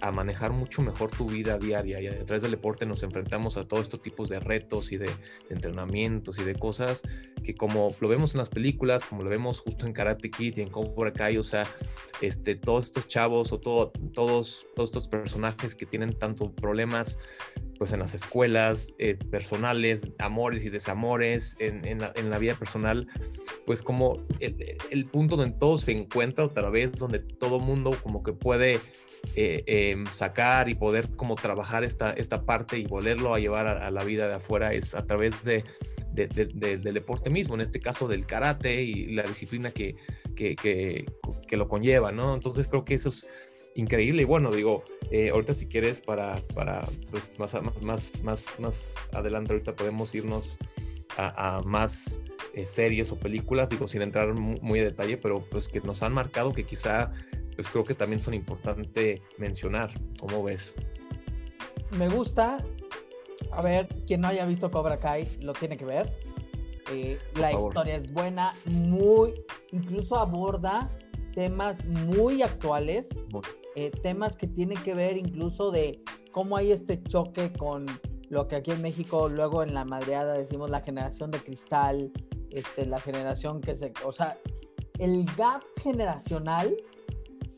a manejar mucho mejor tu vida diaria y a través del deporte nos enfrentamos a todos estos tipos de retos y de, entrenamientos y de cosas que como lo vemos en las películas, como lo vemos justo en Karate Kid y en Cobra Kai, o sea, este, todos estos chavos o todo, todos, todos estos personajes que tienen tanto problemas pues en las escuelas eh, personales, amores y desamores, en, en, la, en, la, vida personal, pues como el, el, punto donde todo se encuentra otra vez, donde todo mundo como que puede eh, eh, sacar y poder como trabajar esta, esta parte y volverlo a llevar a, a la vida de afuera es a través de, de, de, del deporte mismo, en este caso del karate y la disciplina que, que, que, lo conlleva, ¿no? Entonces creo que eso es increíble. Y bueno, digo, eh, ahorita si quieres para, para pues más, más, más, más adelante, ahorita podemos irnos a, a más eh, series o películas, digo, sin entrar muy, en detalle, pero pues que nos han marcado que quizá, pues creo que también son importante mencionar. ¿Cómo ves? Me gusta. A ver, quien no haya visto Cobra Kai lo tiene que ver. Eh, la favor. historia es buena, muy, incluso aborda temas muy actuales, eh, temas que tienen que ver incluso de cómo hay este choque con lo que aquí en México luego en la madreada decimos la generación de cristal, este, la generación que se, o sea, el gap generacional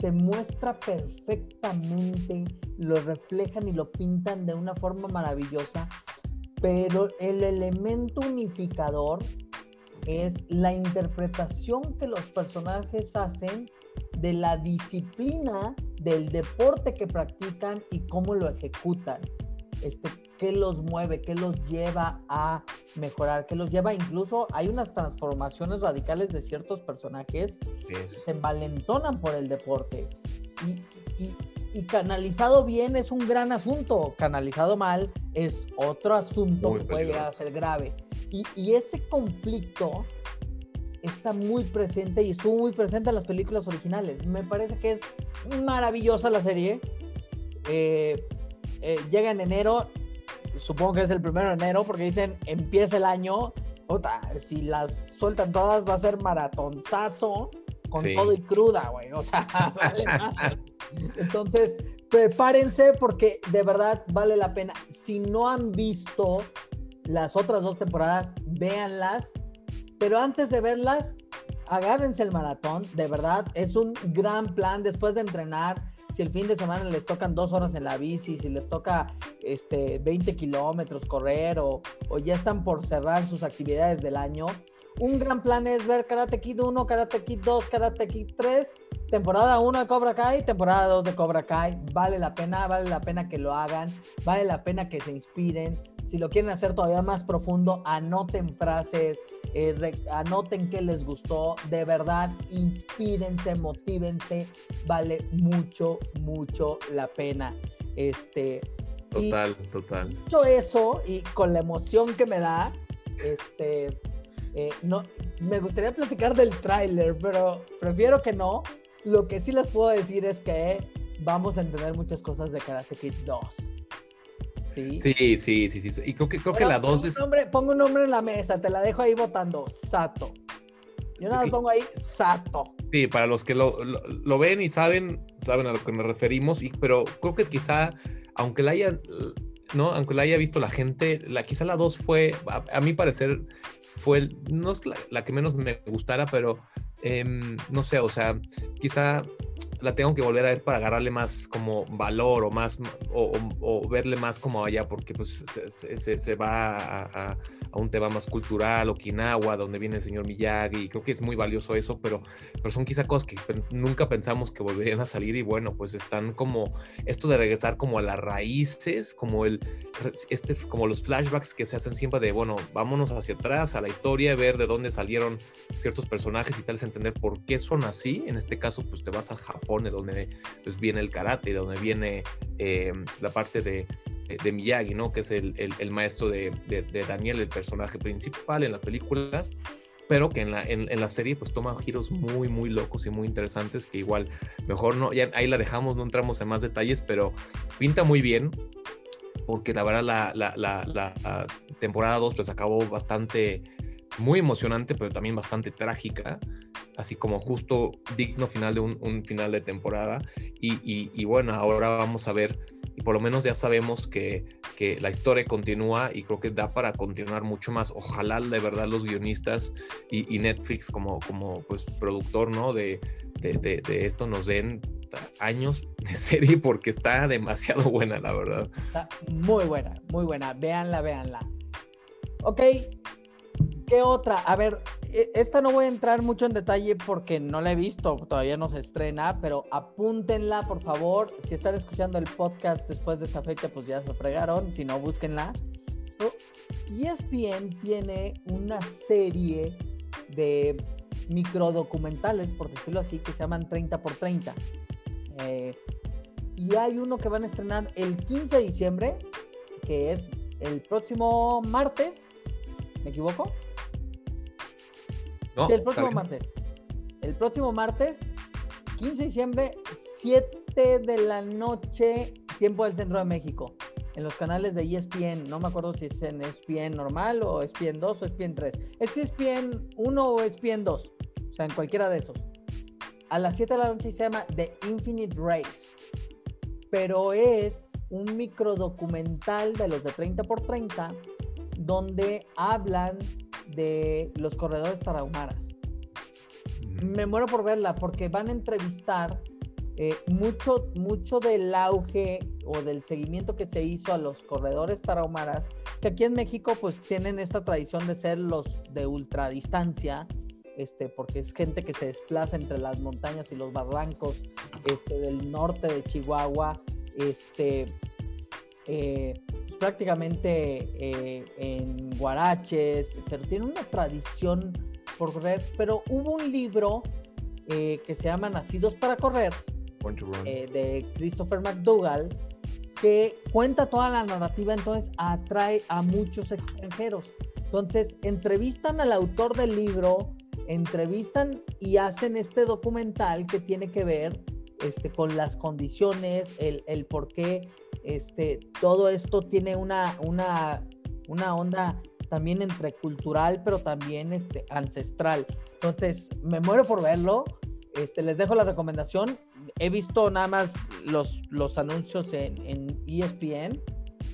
se muestra perfectamente, lo reflejan y lo pintan de una forma maravillosa, pero el elemento unificador es la interpretación que los personajes hacen de la disciplina del deporte que practican y cómo lo ejecutan. Este, qué los mueve, qué los lleva a mejorar, qué los lleva incluso, hay unas transformaciones radicales de ciertos personajes que se envalentonan por el deporte. Y, y, y, canalizado bien es un gran asunto, canalizado mal es otro asunto Muy que puede llegar a ser grave. Y, y, ese conflicto está muy presente y estuvo muy presente en las películas originales. Me parece que es maravillosa la serie. Eh, eh, llega en enero, supongo que es el primero de enero, porque dicen empieza el año. Ota, si las sueltan todas va a ser maratonzazo con sí. todo y cruda, güey. O sea, vale Entonces, prepárense porque de verdad vale la pena. Si no han visto las otras dos temporadas, véanlas. Pero antes de verlas, agárrense el maratón. De verdad, es un gran plan después de entrenar. Si el fin de semana les tocan dos horas en la bici, si les toca este, 20 kilómetros correr o, o ya están por cerrar sus actividades del año, un gran plan es ver Karate Kid 1, Karate Kid 2, Karate Kid 3, temporada 1 de Cobra Kai, temporada 2 de Cobra Kai. Vale la pena, vale la pena que lo hagan, vale la pena que se inspiren. Si lo quieren hacer todavía más profundo, anoten frases, eh, re, anoten qué les gustó. De verdad, inspírense, motívense. Vale mucho, mucho la pena. Este. Total, y total. Dicho eso, y con la emoción que me da, este eh, no, me gustaría platicar del tráiler, pero prefiero que no. Lo que sí les puedo decir es que vamos a entender muchas cosas de Karate Kid 2. ¿Sí? Sí, sí, sí, sí. Y creo que, creo que la 2 es... Nombre, pongo un nombre en la mesa, te la dejo ahí votando. Sato. Yo nada más pongo ahí Sato. Sí, para los que lo, lo, lo, ven y saben, saben a lo que nos referimos, y, pero creo que quizá, aunque la haya, ¿no? Aunque la haya visto la gente, la, quizá la 2 fue, a, a mi parecer, fue, el, no es la, la, que menos me gustara, pero eh, no sé, o sea, quizá la tengo que volver a ver para agarrarle más como valor o más o, verle más como allá porque pues se, se, va a, un tema más cultural Okinawa donde viene el señor Miyagi y creo que es muy valioso eso pero, pero son quizá cosas que nunca pensamos que volverían a salir y bueno pues están como esto de regresar como a las raíces como el este como los flashbacks que se hacen siempre de bueno vámonos hacia atrás a la historia ver de dónde salieron ciertos personajes y tal es entender por qué son así. En este caso pues te vas a Japón de donde pues, viene el karate, de donde viene eh, la parte de, de, Miyagi, ¿no? Que es el, maestro de, Daniel, el personaje principal en las películas, pero que en la, en, la serie pues toma giros muy, muy locos y muy interesantes que igual mejor no, ya ahí la dejamos, no entramos en más detalles, pero pinta muy bien. Porque la verdad la, la, la, la temporada 2 pues acabó bastante, muy emocionante, pero también bastante trágica así como justo digno final de un, un final de temporada. Y, y, y, bueno, ahora vamos a ver, y por lo menos ya sabemos que, que, la historia continúa y creo que da para continuar mucho más. Ojalá de verdad los guionistas y, y Netflix como, como pues productor ¿no? de, de, de, de, esto nos den años de serie porque está demasiado buena, la verdad. Está muy buena, muy buena. Véanla, véanla. Ok, ¿qué otra? A ver, e, esta no voy a entrar mucho en detalle porque no la he visto, todavía no se estrena, pero apúntenla, por favor. Si están escuchando el podcast después de esta fecha, pues ya se fregaron. Si no, búsquenla. ESPN tiene una serie de microdocumentales, por decirlo así, que se llaman 30 por 30. Eh, y hay uno que van a estrenar el 15 de diciembre, que es el próximo martes. ¿Me equivoco? No, el próximo martes. El próximo martes, 15 de diciembre, 7 de la noche, tiempo del centro de México. En los canales de ESPN, no me acuerdo si es en ESPN normal o ESPN 2 o ESPN 3. ¿Es ESPN 1 o ESPN 2? O sea, en cualquiera de esos. A las 7 de la noche se llama The Infinite Race. Pero es un micro documental de los de 30 por 30 donde hablan de los corredores tarahumaras. Me muero por verla porque van a entrevistar eh, mucho, mucho del auge o del seguimiento que se hizo a los corredores tarahumaras, que aquí en México pues tienen esta tradición de ser los de ultradistancia, este, porque es gente que se desplaza entre las montañas y los barrancos este, del norte de Chihuahua, este, eh, prácticamente eh, en Guaraches, pero tiene una tradición por correr. Pero hubo un libro eh, que se llama Nacidos para Correr, eh, de Christopher McDougall, que cuenta toda la narrativa, entonces atrae a muchos extranjeros. Entonces entrevistan al autor del libro, entrevistan y hacen este documental que tiene que ver este, con las condiciones, el, el por qué este, todo esto tiene una, una, una onda también entre cultural, pero también este, ancestral. Entonces, me muero por verlo. Este, les dejo la recomendación. He visto nada más los, los anuncios en, en ESPN,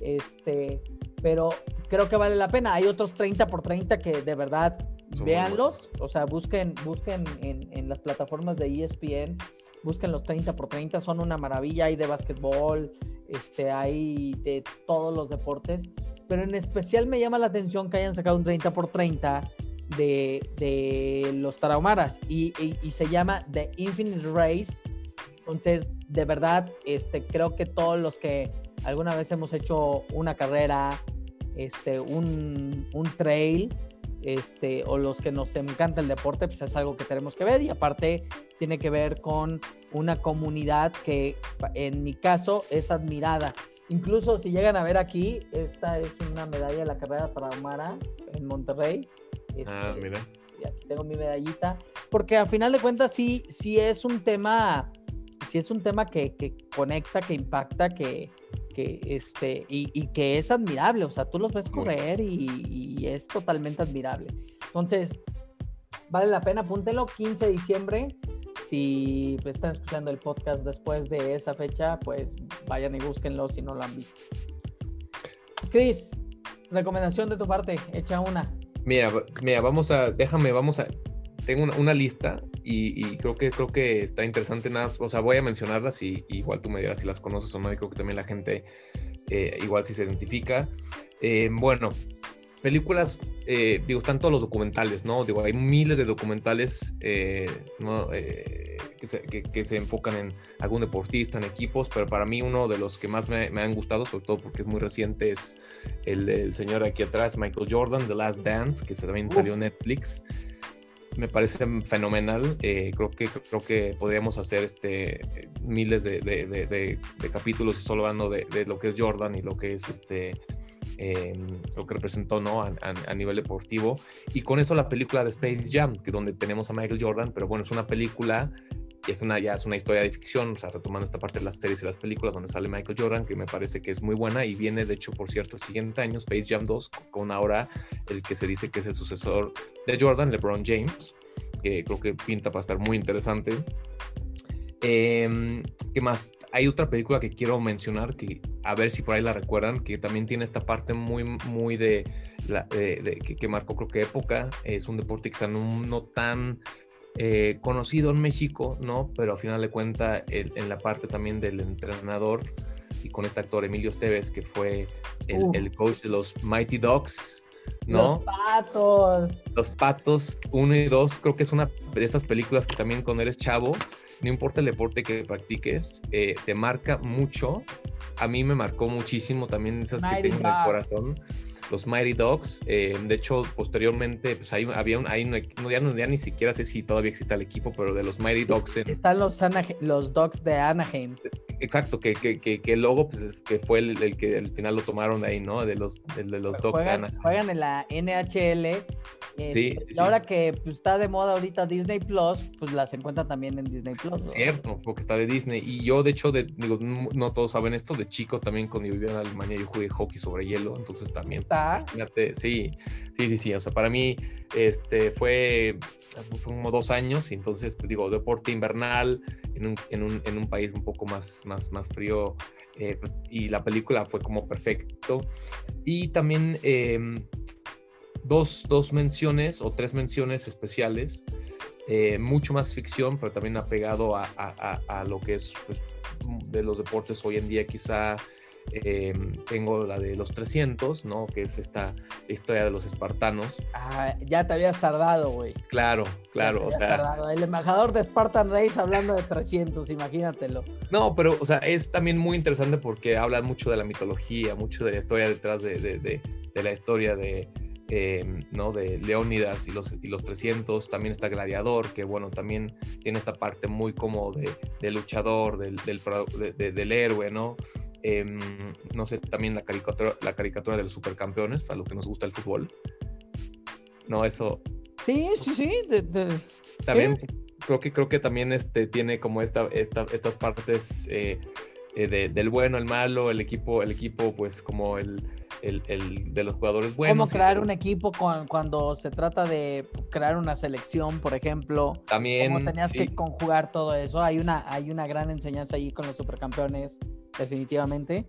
este, pero creo que vale la pena. Hay otros 30 por 30 que de verdad véanlos. O sea, busquen, busquen en, en las plataformas de ESPN busquen los 30 por 30, son una maravilla, hay de básquetbol, este, hay de todos los deportes, pero en especial me llama la atención que hayan sacado un 30 por 30 de, de los tarahumaras y, y, se llama The Infinite Race. Entonces, de verdad, este, creo que todos los que alguna vez hemos hecho una carrera, este, un, un trail, este, o los que nos encanta el deporte, pues es algo que tenemos que ver y aparte tiene que ver con una comunidad que en mi caso es admirada. Incluso si llegan a ver aquí, esta es una medalla de la carrera Tarahumara en Monterrey. ah, este, mira. Y aquí tengo mi medallita, porque a final de cuentas sí, sí es un tema, sí es un tema que, que conecta, que impacta, que, que este, y, y, que es admirable, o sea, tú los ves correr y, y, es totalmente admirable. Entonces, vale la pena, apúntelo, 15 de diciembre. Si están escuchando el podcast después de esa fecha, pues vayan y búsquenlo si no lo han visto. Chris, recomendación de tu parte, echa una. Mira, mira, vamos a, déjame, vamos a, tengo una, una lista y, y, creo que creo que está interesante nada, o sea, voy a mencionarlas y, y, igual tú me dirás si las conoces o no, y creo que también la gente eh, igual si se identifica. Eh, bueno, películas, eh, digo, están todos los documentales, ¿no? Digo, hay miles de documentales eh, ¿no? eh, que, se, que, que, se, enfocan en algún deportista, en equipos, pero para mí uno de los que más me, me han gustado, sobre todo porque es muy reciente, es el, el, señor aquí atrás, Michael Jordan, The Last Dance, que también salió en Netflix me parece fenomenal. Eh, creo, que, creo que podríamos hacer este, miles de, de, de, de capítulos solo hablando de, lo que es Jordan y lo que es este, eh, lo que representó ¿no? A, a, a, nivel deportivo. Y con eso la película de Space Jam, que donde tenemos a Michael Jordan, pero bueno, es una película y es una, ya es una historia de ficción, o sea, retomando esta parte de las series y las películas donde sale Michael Jordan, que me parece que es muy buena y viene, de hecho, por cierto, el siguiente año, Space Jam 2, con ahora el que se dice que es el sucesor de Jordan, LeBron James, que creo que pinta para estar muy interesante. Eh, ¿Qué más? Hay otra película que quiero mencionar, que a ver si por ahí la recuerdan, que también tiene esta parte muy, muy de, que, que, marcó creo que época. Es un deporte quizá no, no tan eh, conocido en México, ¿no? Pero al final de cuentas, en la parte también del entrenador y con este actor Emilio Esteves, que fue el, el coach de los Mighty Dogs, ¿no? Los patos. Los patos, uno y dos, creo que es una de estas películas que también cuando eres chavo, no importa el deporte que practiques, eh, te marca mucho. A mí me marcó muchísimo también esas que tengo en el corazón los Mighty Dogs. Eh, de hecho, posteriormente, pues ahí había un, ahí no, ya, no, ya ni siquiera sé si todavía existe el equipo, pero de los Mighty Dogs. Están los, los Dogs de Anaheim. Exacto, que, que, que, que luego, pues, que fue el, que al final lo tomaron ahí, ¿no? De los, de, los Dogs juegan, de Anaheim. Juegan en la NHL. sí, y ahora que pues, está de moda ahorita Disney Plus, pues las encuentran también en Disney Plus. Cierto, porque está de Disney. Y yo, de hecho, de, digo, no todos saben esto, de chico también cuando yo vivía en Alemania yo jugué hockey sobre hielo, entonces también sí, sí, sí, sí. O sea, para mí este, fue, como dos años, y entonces, pues digo, deporte invernal en un, en un, en un país un poco más, más, más frío. Eh, y la película fue como perfecto. Y también em, dos, dos menciones o tres menciones especiales. Eh, mucho más ficción, pero también apegado a, a, a, lo que es pues, de los deportes hoy en día, quizá Em, tengo la de los 300, ¿no? Que es esta historia de los espartanos. Ah, ya te habías tardado, güey. Claro, claro. O sea... El embajador de Spartan Race hablando de 300, imagínatelo. No, pero, o sea, es también muy interesante porque habla mucho de la mitología, mucho de la historia detrás de, de, de, de la historia de, Em, ¿no? de Leónidas y los, y los 300, también está Gladiador, que bueno, también tiene esta parte muy como de, luchador, del, del, héroe, ¿no? Em, no sé, también la caricatura, la caricatura de los supercampeones, para lo que nos gusta el fútbol. No, eso. Sí, sí, sí. también creo que creo que también este tiene como esta, esta estas partes eh, eh, del bueno, el malo, el equipo, el equipo, pues como el, el, de los jugadores buenos. Cómo crear un equipo cuando se trata de crear una selección, por ejemplo. También. Cómo tenías que conjugar todo eso. Hay una, hay una gran enseñanza ahí con los supercampeones, definitivamente.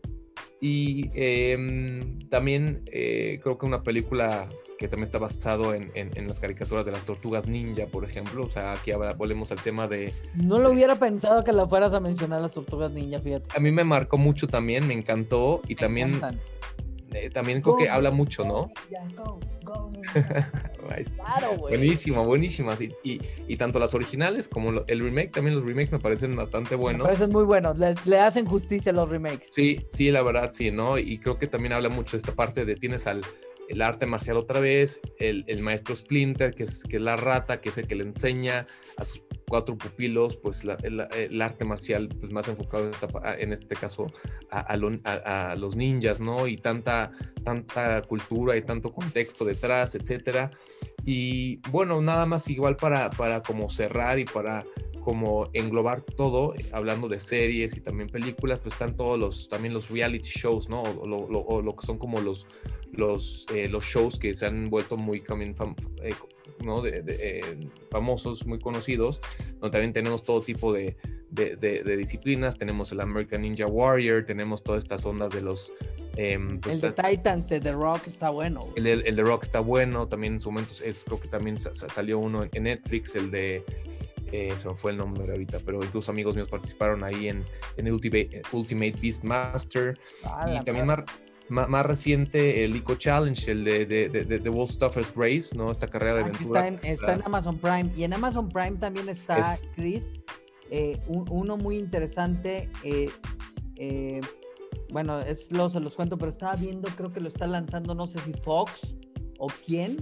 Y em, también eh, creo que una película que también está basado en, en, las caricaturas de las tortugas ninja, por ejemplo. O sea, aquí volvemos al tema de... No lo hubiera pensado que la fueras a mencionar las tortugas ninja, fíjate. A mí me marcó mucho también, me encantó y también... Eh, también creo que habla mucho, ¿no? claro, güey. Buenísimo, buenísimas. Y, y, y, tanto las originales como el remake, también los remakes me parecen bastante buenos. Me parecen muy buenos, le, le, hacen justicia a los remakes. Sí, sí, la verdad, sí, ¿no? Y creo que también habla mucho esta parte de tienes al, el arte marcial otra vez, el, el, maestro Splinter, que es, que es la rata, que es el que le enseña a sus cuatro pupilos, pues el, arte marcial, pues más enfocado en, este caso a, a, los ninjas, ¿no? Y tanta, tanta cultura y tanto contexto detrás, etcétera. Y bueno, nada más igual para, para como cerrar y para como englobar todo, hablando de series y también películas, pues están todos los, también los reality shows, ¿no? O lo, o lo que son como los, los, eh, los shows que se han vuelto muy eh, ¿no? de, eh, famosos, muy conocidos, donde también tenemos todo tipo de, de, disciplinas, tenemos el American Ninja Warrior, tenemos todas estas ondas de los... Em, pues, el de Titans de The Rock está bueno. El, el, de Rock está bueno, también en su momento es, creo que también salió uno en Netflix, el de... se me fue el nombre ahorita, pero incluso amigos míos participaron ahí en, en Ultimate, Ultimate Beastmaster. Ah, y también más, reciente el Eco Challenge, el de, de, de, de World Toughest Race, ¿no? Esta carrera de ah, aventura. Está en, Amazon Prime. Y en Amazon Prime también está, Chris, eh, uno muy interesante. Eh, eh, bueno, es, lo, se los cuento, pero estaba viendo, creo que lo está lanzando, no sé si Fox o quién.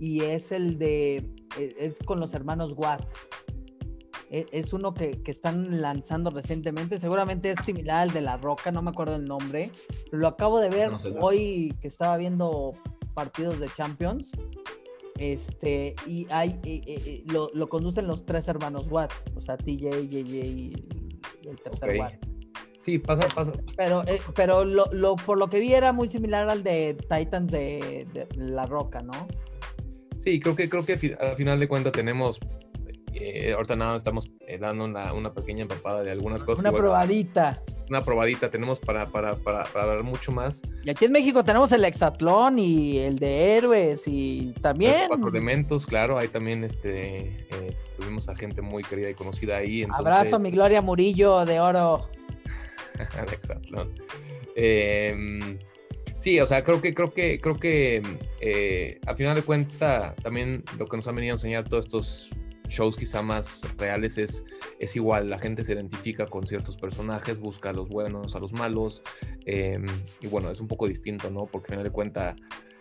Y es el de. Es con los hermanos Watt. E, es uno que, están lanzando recientemente. Seguramente es similar al de La Roca, no me acuerdo el nombre. Lo acabo de ver hoy que estaba viendo partidos de Champions. Este, y hay, eh, eh, eh, lo, conducen los tres hermanos Watt, o sea, TJ, JJ y el tercer Watt. Sí, pasa, pasa. Pero, pero lo, por lo que vi era muy similar al de Titans de, La Roca, ¿no? Sí, creo que, creo que al final de cuentas tenemos eh, ahorita nada, estamos eh, dando una, pequeña empapada de algunas cosas. Una probadita. una probadita, tenemos para, para, para, para dar mucho más. Y aquí en México tenemos el hexatlón y el de héroes y también. Los cuatro elementos, claro, ahí también este, eh, tuvimos a gente muy querida y conocida ahí. Entonces... Abrazo, mi Gloria Murillo de oro. el hexatlón. Eh, Sí, o sea, creo que, creo que, creo que eh, al final de cuentas, también lo que nos han venido a enseñar todos estos shows quizá más reales es, es igual, la gente se identifica con ciertos personajes, busca a los buenos, a los malos, eh, y bueno, es un poco distinto, ¿no? Porque al final de cuentas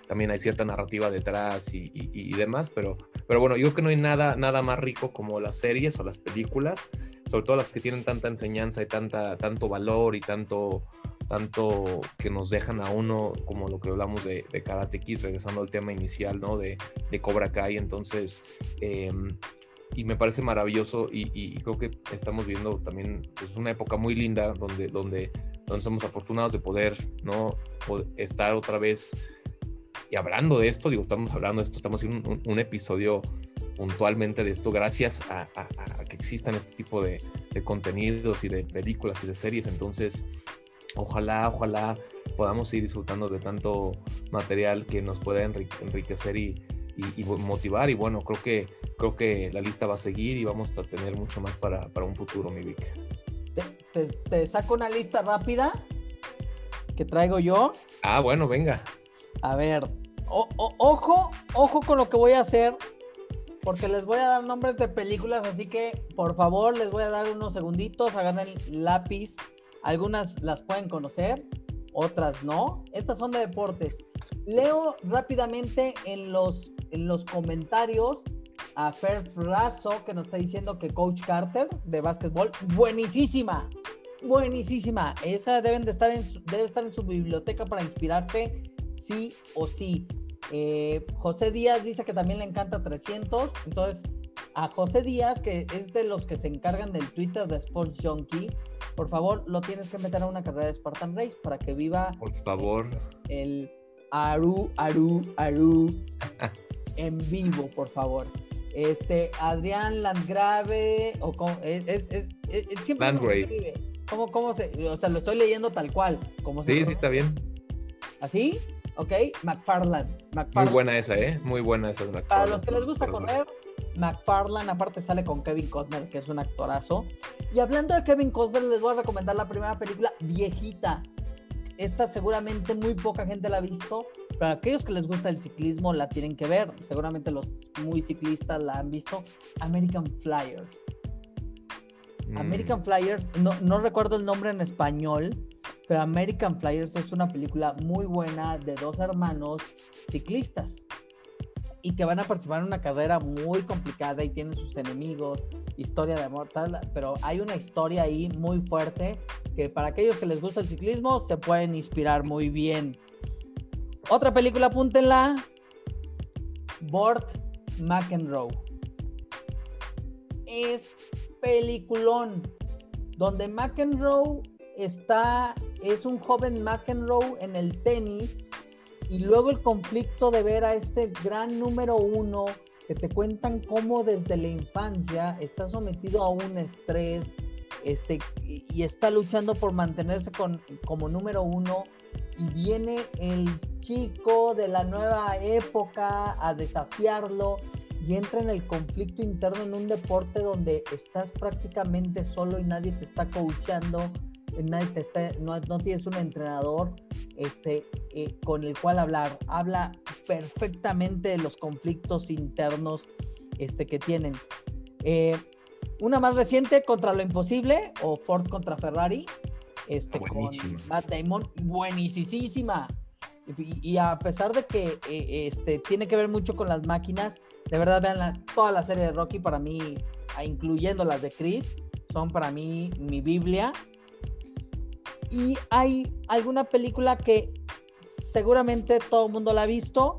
también hay cierta narrativa detrás y, y, y, demás, pero, pero bueno, yo creo que no hay nada, nada más rico como las series o las películas, sobre todo las que tienen tanta enseñanza y tanta, tanto valor y tanto tanto que nos dejan a uno, como lo que hablamos de, de Karate Kid, regresando al tema inicial, ¿no? De, de Cobra Kai, entonces, eh, y me parece maravilloso y, creo que estamos viendo también pues, una época muy linda donde, donde, donde somos afortunados de poder, ¿no? Estar otra vez y hablando de esto, digo, estamos hablando de esto, estamos haciendo un, episodio puntualmente de esto gracias a, que existan este tipo de, de contenidos y de películas y de series, entonces ojalá, ojalá podamos ir disfrutando de tanto material que nos pueda enriquecer y, y, y, motivar. Y bueno, creo que, creo que la lista va a seguir y vamos a tener mucho más para, para un futuro, mi Vic. Te, te, te, saco una lista rápida que traigo yo. Ah, bueno, venga. A ver, o, o, ojo, ojo con lo que voy a hacer. Porque les voy a dar nombres de películas, así que por favor les voy a dar unos segunditos, agarren lápiz, algunas las pueden conocer, otras no. Estas son de deportes. Leo rápidamente en los, en los comentarios a Fer Frazo que nos está diciendo que Coach Carter de básquetbol, buenísima, buenísima. Esa deben de estar en, debe estar en su biblioteca para inspirarse sí o sí. Eh, José Díaz dice que también le encanta 300. Entonces, a José Díaz, que es de los que se encargan del Twitter de Sports Junkie, por favor, lo tienes que meter a una carrera de Spartan Race para que viva. Por favor. El Aru, Aru, Aru en vivo, por favor. Este, Adrián Landgrave, o como, es, es, es, es siempre. Landgrave. ¿Cómo, ¿Cómo se.? O sea, lo estoy leyendo tal cual. Como sí, sí, está bien. ¿Así? ¿Ok? McFarland. McFarland. Muy buena esa, ¿eh? Muy buena esa. McFarland. Para los que les gusta correr, McFarland aparte sale con Kevin Costner, que es un actorazo. Y hablando de Kevin Costner, les voy a recomendar la primera película, Viejita. Esta seguramente muy poca gente la ha visto, pero aquellos que les gusta el ciclismo la tienen que ver. Seguramente los muy ciclistas la han visto. American Flyers. Mm. American Flyers, no, no recuerdo el nombre en español, pero American Flyers es una película muy buena de dos hermanos ciclistas y que van a participar en una carrera muy complicada y tienen sus enemigos, historia de amor, tal, pero hay una historia ahí muy fuerte que para aquellos que les gusta el ciclismo se pueden inspirar muy bien. Otra película, apúntenla, Borg McEnroe. Es peliculón, donde McEnroe está, es un joven McEnroe en el tenis y luego el conflicto de ver a este gran número uno que te cuentan cómo desde la infancia está sometido a un estrés este, y, está luchando por mantenerse con, como número uno y viene el chico de la nueva época a desafiarlo y entra en el conflicto interno en un deporte donde estás prácticamente solo y nadie te está coachando nadie te está, no, no, tienes un entrenador este, eh, con el cual hablar. Habla perfectamente de los conflictos internos este, que tienen. Eh, una más reciente, Contra lo Imposible, o Ford contra Ferrari, este, con Matt Damon, buenísima. Y, y, a pesar de que eh, este, tiene que ver mucho con las máquinas, de verdad vean la, toda la serie de Rocky para mí, incluyendo las de Creed, son para mí mi Biblia y hay alguna película que seguramente todo el mundo la ha visto,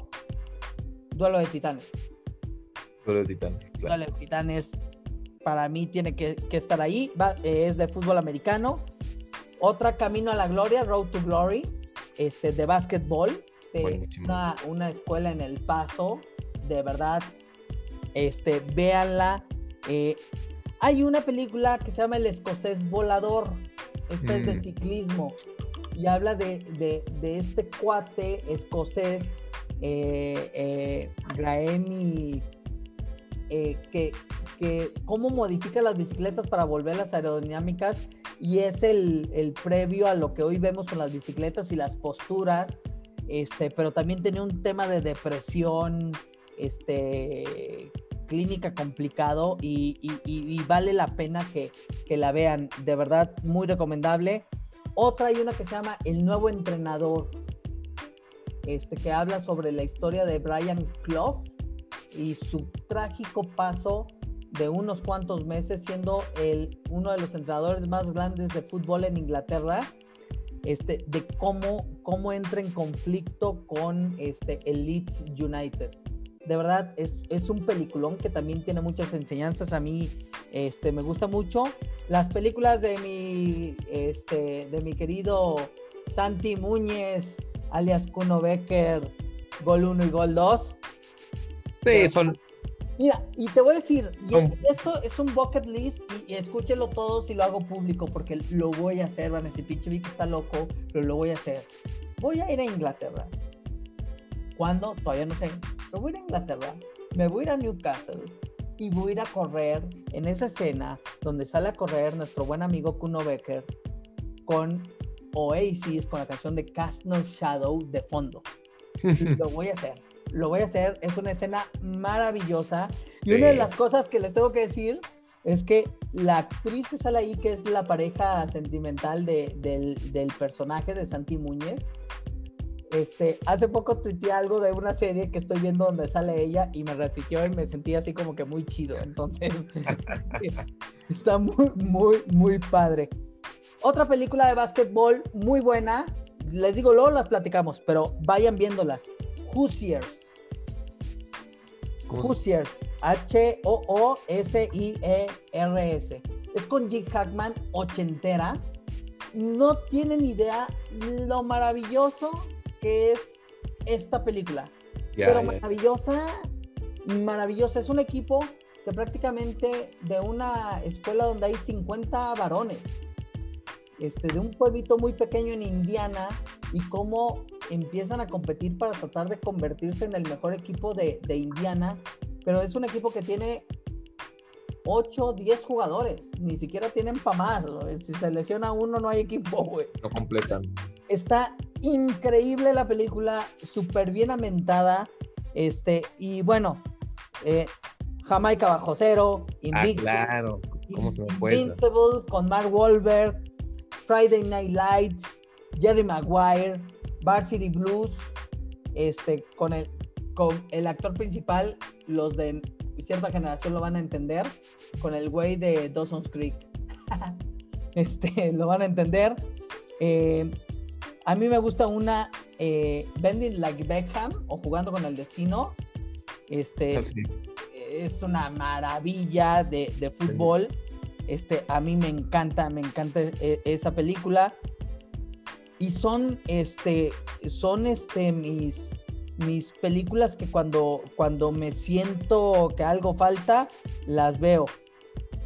Duelo de Titanes. Duelo de Titanes, claro. Duelo de Titanes para mí tiene que, que estar ahí, Va, eh, es de fútbol americano. Otra, Camino a la Gloria, Road to Glory, este, de básquetbol, de una, una, escuela en El Paso, de verdad, este, véanla. Eh, hay una película que se llama El Escocés Volador, Esta es de Mm. ciclismo. Y habla de, de- de este cuate escocés, eh, eh, Graeme, eh, que, que cómo modifica las bicicletas para volverlas aerodinámicas y es el, el previo a lo que hoy vemos con las bicicletas y las posturas, este, pero también tenía un tema de depresión, este, clínica complicado y, vale la pena que, que la vean, de verdad, muy recomendable. Otra hay una que se llama El Nuevo Entrenador, este, que habla sobre la historia de Brian Clough y su trágico paso de unos cuantos meses siendo el, uno de los entrenadores más grandes de fútbol en Inglaterra, este, de cómo, cómo entra en conflicto con este, el Leeds United. De verdad, es, es un peliculón que también tiene muchas enseñanzas. A mí este, me gusta mucho. Las películas de mi, este, de mi querido Santi Muñez, alias Kuno Becker, Gol 1 y Gol 2. Sí, son. Mira, y te voy a decir, y esto es un bucket list y, y escúchenlo todos y lo hago público porque lo voy a hacer, van a decir, pinche Vic está loco, pero lo voy a hacer. Voy a ir a Inglaterra. ¿Cuándo? Todavía no sé. Pero voy a ir a Inglaterra, me voy a ir a Newcastle y voy a ir a correr en esa escena donde sale a correr nuestro buen amigo Kuno Becker con Oasis, con la canción de Cast No Shadow de fondo lo voy a hacer. Lo voy a hacer. Es una escena maravillosa. Y una de las cosas que les tengo que decir es que la actriz que sale ahí, que es la pareja sentimental de- del, del personaje de Santi Muñez, este, hace poco tuiteé algo de una serie que estoy viendo donde sale ella y me retuiteó y me sentí así como que muy chido. Entonces, está muy, muy, muy padre. Otra película de básquetbol muy buena. Les digo, luego las platicamos, pero vayan viéndolas. Hoosiers. ¿Cómo se- Hoosiers. H-O-O-S-I-E-R-S. Es con Jim Hackman, ochentera. No tienen idea lo maravilloso que es esta película. Pero maravillosa, maravillosa. Es un equipo que prácticamente de una escuela donde hay 50 varones, este, de un pueblito muy pequeño en Indiana, y cómo empiezan a competir para tratar de convertirse en el mejor equipo de, de Indiana, pero es un equipo que tiene 8, 10 jugadores, ni siquiera tienen para más. Si se lesiona uno, no hay equipo, güey. No completan. Está increíble la película, súper bien amentada. Este, y bueno, eh, Jamaica bajo cero, Ah, Invictus, claro. ¿Cómo se me fue esa? Invincible con Mark Wahlberg, Friday Night Lights, Jerry Maguire, Varsity Blues, este, con el, con el actor principal, los de cierta generación lo van a entender, con el güey de Dawson's Creek. este, lo van a entender. Eh, a mí me gusta una eh, Bending Like Beckham o Jugando con el Destino. Este, Ah, sí. es una maravilla de, de fútbol. Este, a mí me encanta, me encanta e- esa película. Y son, este, son, este, mis, mis películas que cuando, cuando me siento que algo falta, las veo.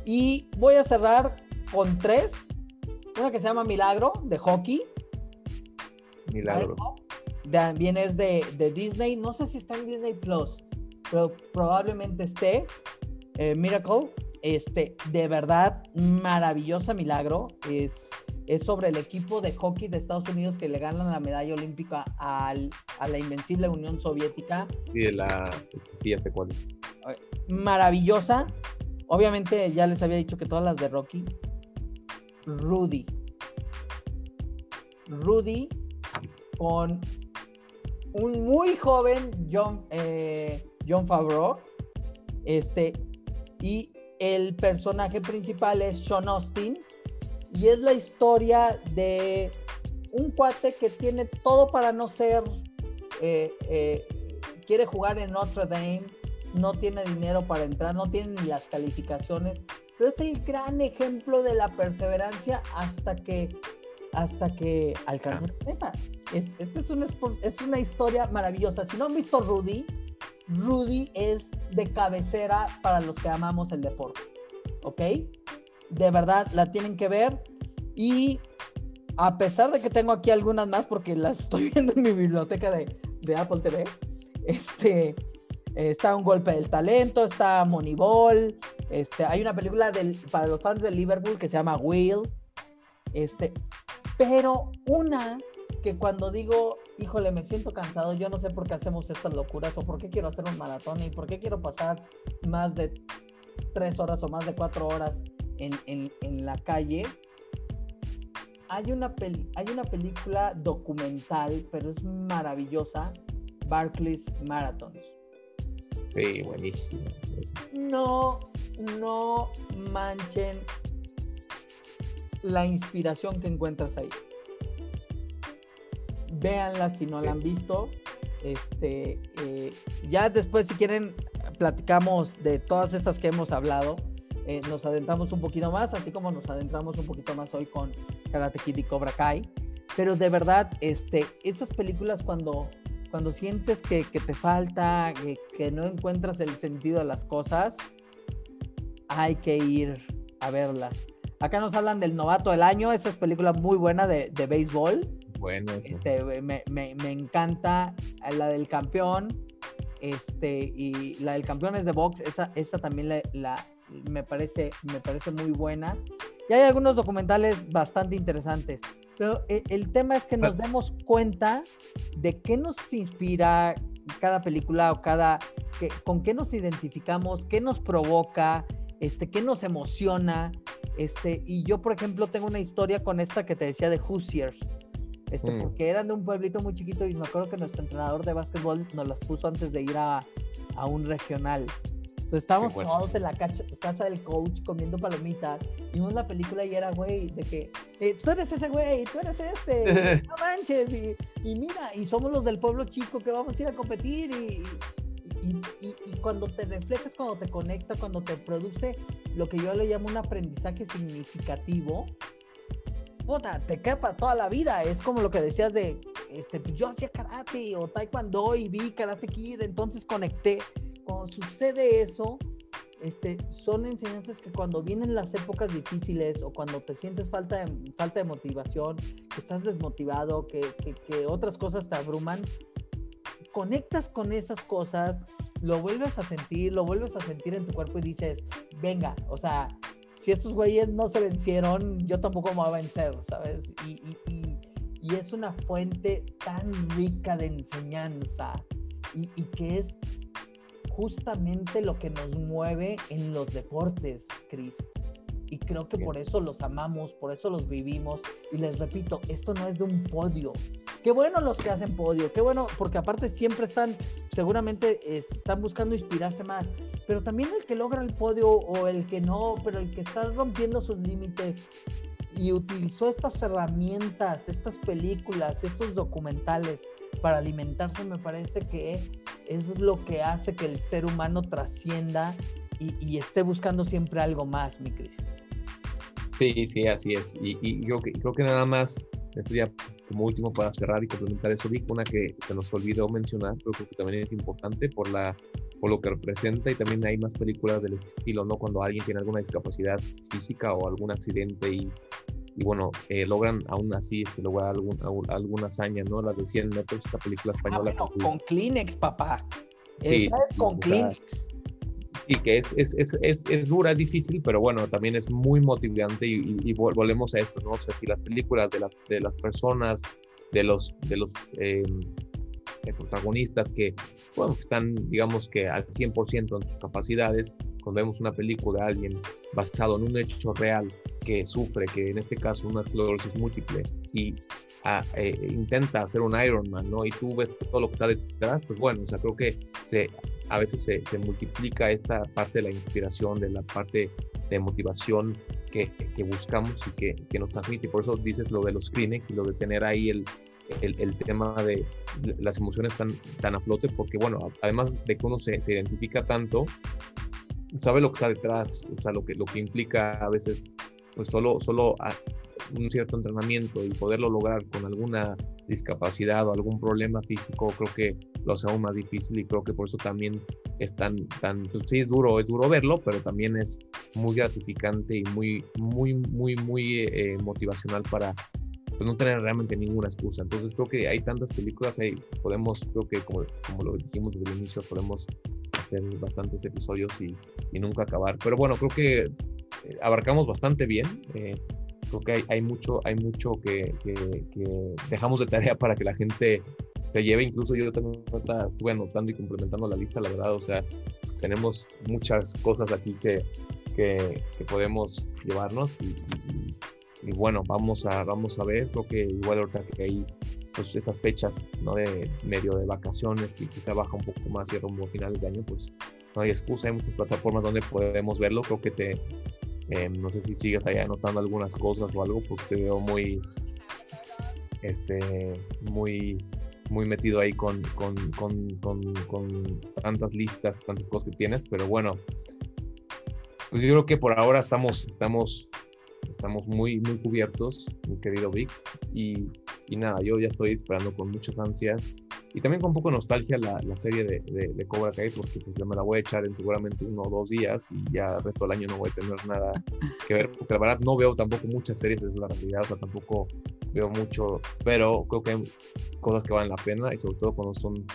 Y voy a cerrar con tres. Una que se llama Milagro, de hockey. Milagro. También es de, de Disney. No sé si está en Disney Plus, pero probablemente esté. Eh, Miracle. Este, de verdad, maravillosa milagro. Es, es sobre el equipo de hockey de Estados Unidos que le ganan la medalla olímpica al- a la invencible Unión Soviética. Sí, de la. Sí, ya sé cuál. Maravillosa. Obviamente, ya les había dicho que todas las de Rocky. Rudy. Rudy con un muy joven John, eh, John Favreau. Este, y el personaje principal es Sean Austin. Y es la historia de un cuate que tiene todo para no ser. eh, eh, quiere jugar en Notre Dame. No tiene dinero para entrar. No tiene ni las calificaciones. Pero es el gran ejemplo de la perseverancia hasta que hasta que alcanza su meta. Es, este es, un espor- es una historia maravillosa. Si no han visto Rudy, Rudy es de cabecera para los que amamos el deporte. ¿Ok? De verdad, la tienen que ver. Y a pesar de que tengo aquí algunas más porque las estoy viendo en mi biblioteca de, de Apple TV, este, está Un Golpe del Talento, está Moneyball, este, hay una película del, para los fans de Liverpool que se llama Will, este, pero una que cuando digo, híjole, me siento cansado, yo no sé por qué hacemos estas locuras o por qué quiero hacer un maratón y por qué quiero pasar más de tres horas o más de cuatro horas en, en, en la calle. Hay una, peli hay una película documental, pero es maravillosa, Barclays Marathons. Sí, buenísimo. No, no manchen la inspiración que encuentras ahí. Véanla si no la han visto. Este, eh, ya después, si quieren, platicamos de todas estas que hemos hablado. Eh, nos adentramos un poquito más, así como nos adentramos un poquito más hoy con Karate Kid y Cobra Kai. Pero de verdad, este, esas películas cuando, cuando sientes que, que te falta, que, que, no encuentras el sentido de las cosas, hay que ir a verlas. Acá nos hablan del novato del año, esa es película muy buena de, de béisbol. Bueno, este, me, me, me, encanta la del campeón. Este, y la del campeón es de box, esa, esa también la, la, me, parece, me parece muy buena. Y hay algunos documentales bastante interesantes. Pero el, el tema es que nos demos cuenta de qué nos inspira cada película o cada, que, con qué nos identificamos, qué nos provoca, este, qué nos emociona. Este, y yo, por ejemplo, tengo una historia con esta que te decía de Hoosiers. Este, mm. Porque eran de un pueblito muy chiquito y me acuerdo que nuestro entrenador de básquetbol nos las puso antes de ir a, a un regional. Entonces estábamos bueno. todos en la casa, casa del coach comiendo palomitas. Vimos la película y era, güey, de que eh, tú eres ese güey, tú eres este, no manches. Y, y, mira, y somos los del pueblo chico que vamos a ir a competir. Y, y, y, cuando te reflejas, cuando te conecta, cuando te produce lo que yo le llamo un aprendizaje significativo, puta, te queda para toda la vida. Es como lo que decías de, este, yo hacía karate o taekwondo y vi Karate Kid, entonces conecté. Cuando sucede eso, este, son enseñanzas que cuando vienen las épocas difíciles o cuando te sientes falta de, falta de motivación, que estás desmotivado, que, que, que otras cosas te abruman, conectas con esas cosas, lo vuelves a sentir, lo vuelves a sentir en tu cuerpo y dices, venga, o sea, si estos güeyes no se vencieron, yo tampoco me voy a vencer, ¿sabes? Y, y, y, y es una fuente tan rica de enseñanza y, que es justamente lo que nos mueve en los deportes, Cris. Y creo que por eso los amamos, por eso los vivimos. Y les repito, esto no es de un podio. Qué bueno los que hacen podio, qué bueno, porque aparte siempre están, seguramente están buscando inspirarse más. Pero también el que logra el podio o el que no, pero el que está rompiendo sus límites y utilizó estas herramientas, estas películas, estos documentales para alimentarse, me parece que es lo que hace que el ser humano trascienda y, esté buscando siempre algo más, mi Cris. Sí, sí, así es. Y yo creo que nada más, esto ya como último para cerrar y complementar eso, Vic, una que se nos olvidó mencionar, pero creo que también es importante por, la, por lo que representa y también hay más películas del estilo, ¿no? Cuando alguien tiene alguna discapacidad física o algún accidente y, y bueno, eh, logran aún así este, lograr algún, alguna hazaña, ¿no? La de 100 metros, esta película española. Ah, bueno, con Kleenex, papá. Sí, Esa es con Kleenex. Sí, que es, es, es, es, dura, es difícil, pero bueno, también es muy motivante y, volvemos a esto, ¿no? O sea, si las películas de las, de las personas, de los, de los eh, protagonistas que, bueno, están, digamos que al 100% en sus capacidades, cuando vemos una película de alguien basado en un hecho real que sufre, que en este caso una esclerosis múltiple, y eh, intenta hacer un Ironman, ¿no? Y tú ves todo lo que está detrás, pues bueno, o sea, creo que se, a veces se, multiplica esta parte de la inspiración, de la parte de motivación que, buscamos y que, nos transmite. Por eso dices lo de los Kleenex y lo de tener ahí el, el, el, tema de las emociones tan, tan a flote, porque bueno, además de que uno se, se identifica tanto, sabe lo que está detrás, o sea, lo que, lo que implica a veces, pues solo, solo un cierto entrenamiento y poderlo lograr con alguna discapacidad o algún problema físico, creo que lo hace aún más difícil y creo que por eso también es tan, tan, pues sí es duro, es duro verlo, pero también es muy gratificante y muy, muy, muy, muy eh, motivacional para, pues no tener realmente ninguna excusa. Entonces creo que hay tantas películas, ahí podemos, creo que como, como lo dijimos desde el inicio, podemos hacer bastantes episodios y, nunca acabar. Pero bueno, creo que eh, abarcamos bastante bien. Eh, creo que hay, mucho, hay mucho que, que, dejamos de tarea para que la gente se lleve. Incluso yo también estuve anotando y complementando la lista, la verdad. O sea, tenemos muchas cosas aquí que, que, podemos llevarnos y, bueno, vamos a, vamos a ver. Creo que igual ahorita que hay pues, estas fechas ¿no? de medio de vacaciones que quizá baja un poco más y rumbo a finales de año, pues no hay excusa. Hay muchas plataformas donde podemos verlo. Creo que te, eh, no sé si sigues ahí anotando algunas cosas o algo, porque te veo muy, este, muy, muy metido ahí con, con, con, con, tantas listas, tantas cosas que tienes, pero bueno, pues yo creo que por ahora estamos, estamos, estamos muy, muy cubiertos, mi querido Vic, y, y nada, yo ya estoy esperando con muchas ansias y también con un poco de nostalgia la, la serie de, de, Cobra Kai, porque pues me la voy a echar en seguramente uno o dos días y ya el resto del año no voy a tener nada que ver, porque la verdad no veo tampoco muchas series desde la realidad, o sea, tampoco veo mucho, pero creo que hay cosas que valen la pena y sobre todo cuando son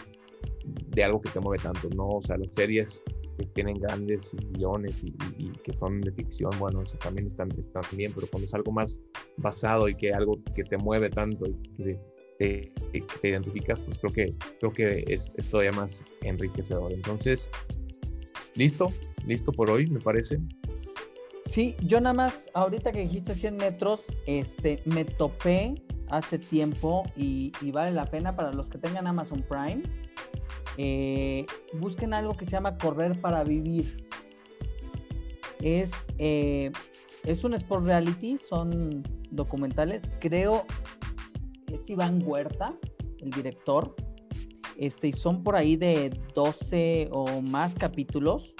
de algo que te mueve tanto, ¿no? O sea, las series que tienen grandes guiones y, y, y, que son de ficción, bueno, eso también están, están bien, pero cuando es algo más basado y que algo que te mueve tanto y que te, te, identificas, pues creo que, creo que es, todavía más enriquecedor. Entonces, listo, listo por hoy, me parece. Sí, yo nada más, ahorita que dijiste 100 metros, este, me topé hace tiempo y, vale la pena para los que tengan Amazon Prime. Eh, busquen algo que se llama Correr para Vivir. Es, eh, es un sport reality, son documentales. Creo es Iván Huerta, el director. Este, y son por ahí de 12 o más capítulos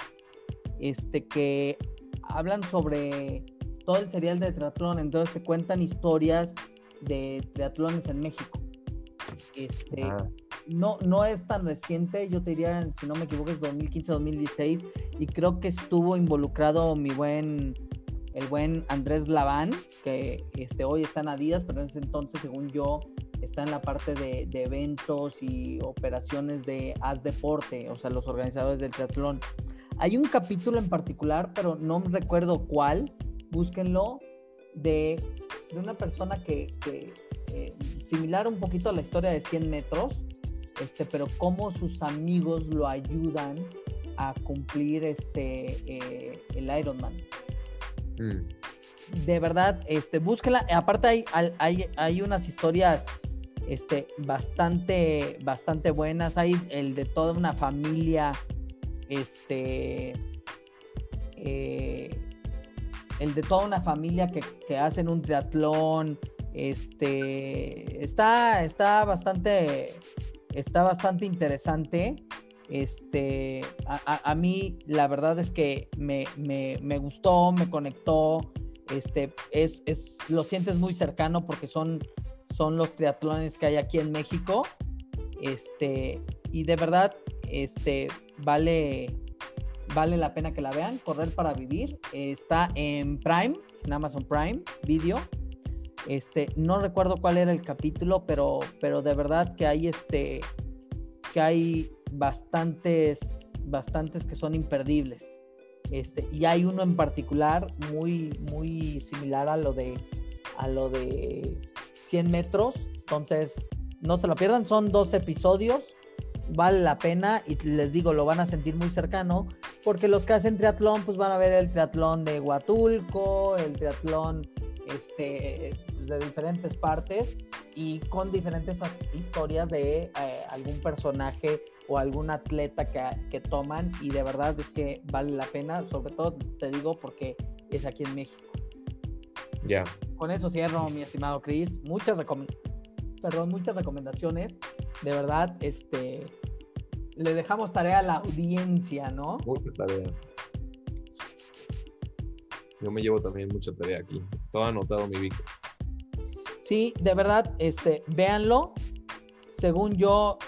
este, que hablan sobre todo el serial de triatlón. Entonces te cuentan historias de triatlones en México. Este, ah. no, no es tan reciente, yo te diría, si no me equivoco, es 2015-2016. Y creo que estuvo involucrado mi buen el buen Andrés Laván, que este, hoy está en Adidas, pero en ese entonces, según yo, está en la parte de, eventos y operaciones de Haz Deporte, o sea, los organizadores del triatlón. Hay un capítulo en particular, pero no recuerdo cuál, búsquenlo, de, de una persona que, que eh, similar un poquito a la historia de 100 metros, este, pero cómo sus amigos lo ayudan a cumplir este, eh, el Ironman. Mm. De verdad, este, búsquela. Aparte hay, hay, hay unas historias este, bastante, bastante buenas. Hay el de toda una familia, este, eh, el de toda una familia que, que, hacen un triatlón. Este, está, está bastante, está bastante interesante. Este, a, a, mí la verdad es que me, me, me, gustó, me conectó, este, es, es, lo sientes muy cercano porque son, son los triatlones que hay aquí en México, este, y de verdad, este, vale, vale la pena que la vean, Correr para Vivir, está en Prime, en Amazon Prime Video, este, no recuerdo cuál era el capítulo, pero, pero de verdad que hay este, que hay bastantes, bastantes que son imperdibles. Este, y hay uno en particular muy, muy similar a lo de, a lo de 100 metros. Entonces, no se lo pierdan, son dos episodios. Vale la pena y les digo, lo van a sentir muy cercano porque los que hacen triatlón, pues van a ver el triatlón de Huatulco, el triatlón este, pues, de diferentes partes y con diferentes historias de eh, algún personaje o algún atleta que, que, toman y de verdad es que vale la pena, sobre todo te digo porque es aquí en México. Ya. Con eso cierro, mi estimado Chris. Muchas, Perdón, muchas recomendaciones. De verdad, este, le dejamos tarea a la audiencia, ¿no? Mucha tarea. Yo me llevo también mucha tarea aquí. Todo anotado, mi Vic. Sí, de verdad, este, véanlo. Según yo,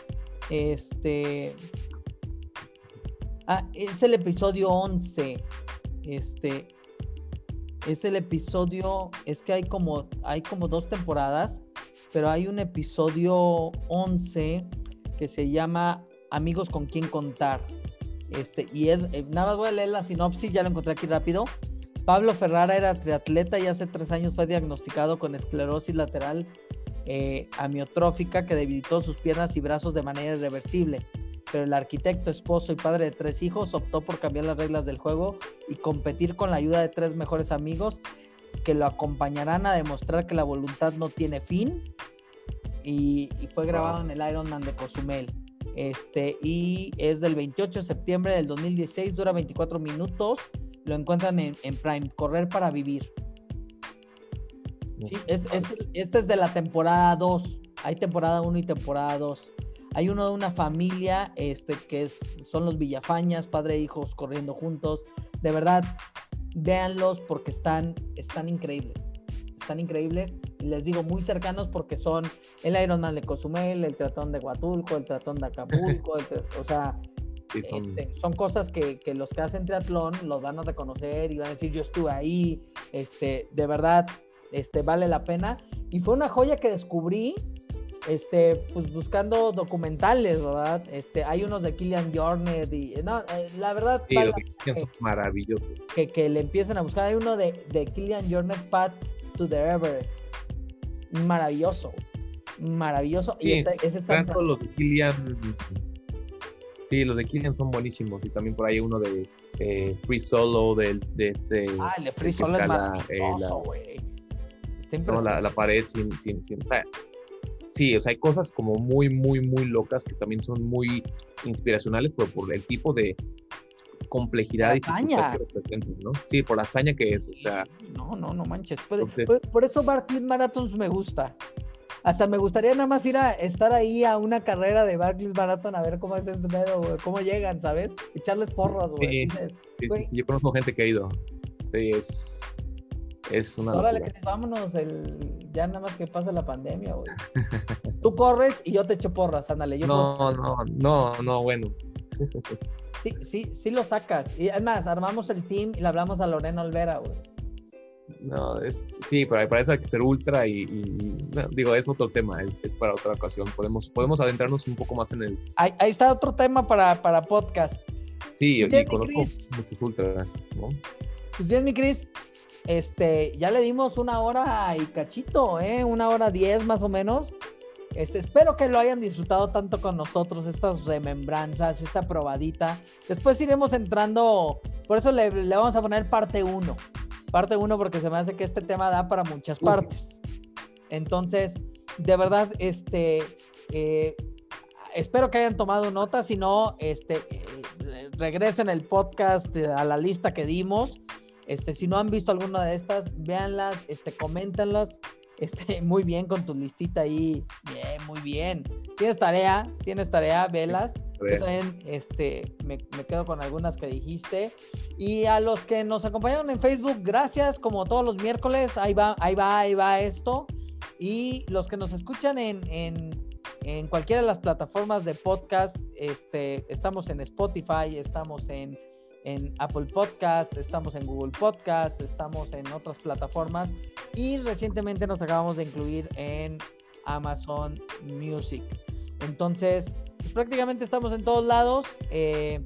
este. Ah, es el episodio 11. Este. Es el episodio. Es que hay como, hay como dos temporadas. pero hay un episodio 11 que se llama Amigos con quien contar. Este, y es, eh, nada más voy a leer la sinopsis, ya lo encontré aquí rápido. Pablo Ferrara era triatleta y hace tres años fue diagnosticado con esclerosis lateral eh, amiotrófica que debilitó sus piernas y brazos de manera irreversible. Pero el arquitecto, esposo y padre de tres hijos optó por cambiar las reglas del juego y competir con la ayuda de tres mejores amigos que lo acompañarán a demostrar que la voluntad no tiene fin. Y, y fue grabado en el Ironman de Cozumel. Este, y es del 28 de septiembre del 2016, dura 24 minutos. Lo encuentran en, en Prime, Correr para Vivir. Sí, es, es, este es de la temporada 2. Hay temporada 1 y temporada 2. Hay uno de una familia este, que es, son los Villafañas, padre e hijos corriendo juntos. De verdad, véanlos porque están, están increíbles. Están increíbles. Y les digo, muy cercanos porque son el Ironman de Cozumel, el Tratón de Huatulco, el Tratón de Acapulco. el, o sea, sí, son... Este, son... cosas que, que, los que hacen triatlón los van a reconocer y van a decir, yo estuve ahí. Este, de verdad, este, vale la pena. Y fue una joya que descubrí, este, pues buscando documentales, ¿verdad? Este, hay unos de Killian Jornet y, no, eh, la verdad. Sí, vale que, son maravillosos. Que, que, le empiecen a buscar. Hay uno de, de Killian Jornet, Path to the Everest. Maravilloso. Maravilloso. Sí, y ese, ese está tanto los de Killian. Sí, los de Killian son buenísimos. Y también por ahí uno de eh, Free Solo, de, de este. Ah, el de Free Solo es maravilloso, güey. Eh, no, la, la, pared sin, sin, sin, Sí, o sea, hay cosas como muy, muy, muy locas que también son muy inspiracionales, pero por el tipo de complejidad y hazaña. que ¿no? Sí, por la hazaña que es, o sea. No, no, no manches. Por, por, por eso Barclays Marathons me gusta. Hasta me gustaría nada más ir a estar ahí a una carrera de Barclays Marathon a ver cómo es ese pedo, güey, cómo llegan, ¿sabes? Echarles porras, güey. Sí, sí, sí, yo conozco gente que ha ido. Sí, es es una. Órale, Cris, vámonos. El... Ya nada más que pase la pandemia, güey. Tú corres y yo te echo porras, ándale. Yo no, puedo... no, no, no, bueno. sí, sí, sí lo sacas. Y además, armamos el team y le hablamos a Lorena Olvera, güey. No, es, sí, pero para eso hay que ser ultra y, y no, digo, es otro tema, es, es, para otra ocasión. Podemos, podemos adentrarnos un poco más en el. Ahí, ahí está otro tema para, para podcast. Sí, y, y conozco muchos ultras, ¿no? Pues bien, mi Cris, este, ya le dimos una hora y cachito, ¿eh? Una hora diez más o menos. Este, espero que lo hayan disfrutado tanto con nosotros, estas remembranzas, esta probadita. Después iremos entrando, por eso le, le vamos a poner parte 1. Parte 1 porque se me hace que este tema da para muchas partes. Entonces, de verdad, este, eh, espero que hayan tomado nota. Si no, este, eh, regresen el podcast a la lista que dimos. Este, si no han visto alguna de estas, véanlas, este, coméntanlas. Este, muy bien con tu listita ahí. Bien, muy bien. Tienes tarea, tienes tarea, velas. Yo también este, me, me, quedo con algunas que dijiste. Y a los que nos acompañaron en Facebook, gracias, como todos los miércoles. Ahí va, ahí va, ahí va esto. Y los que nos escuchan en, en, en cualquiera de las plataformas de podcast, este, estamos en Spotify, estamos en en Apple Podcast, estamos en Google Podcast, estamos en otras plataformas y recientemente nos acabamos de incluir en Amazon Music. Entonces, pues prácticamente estamos en todos lados. Eh,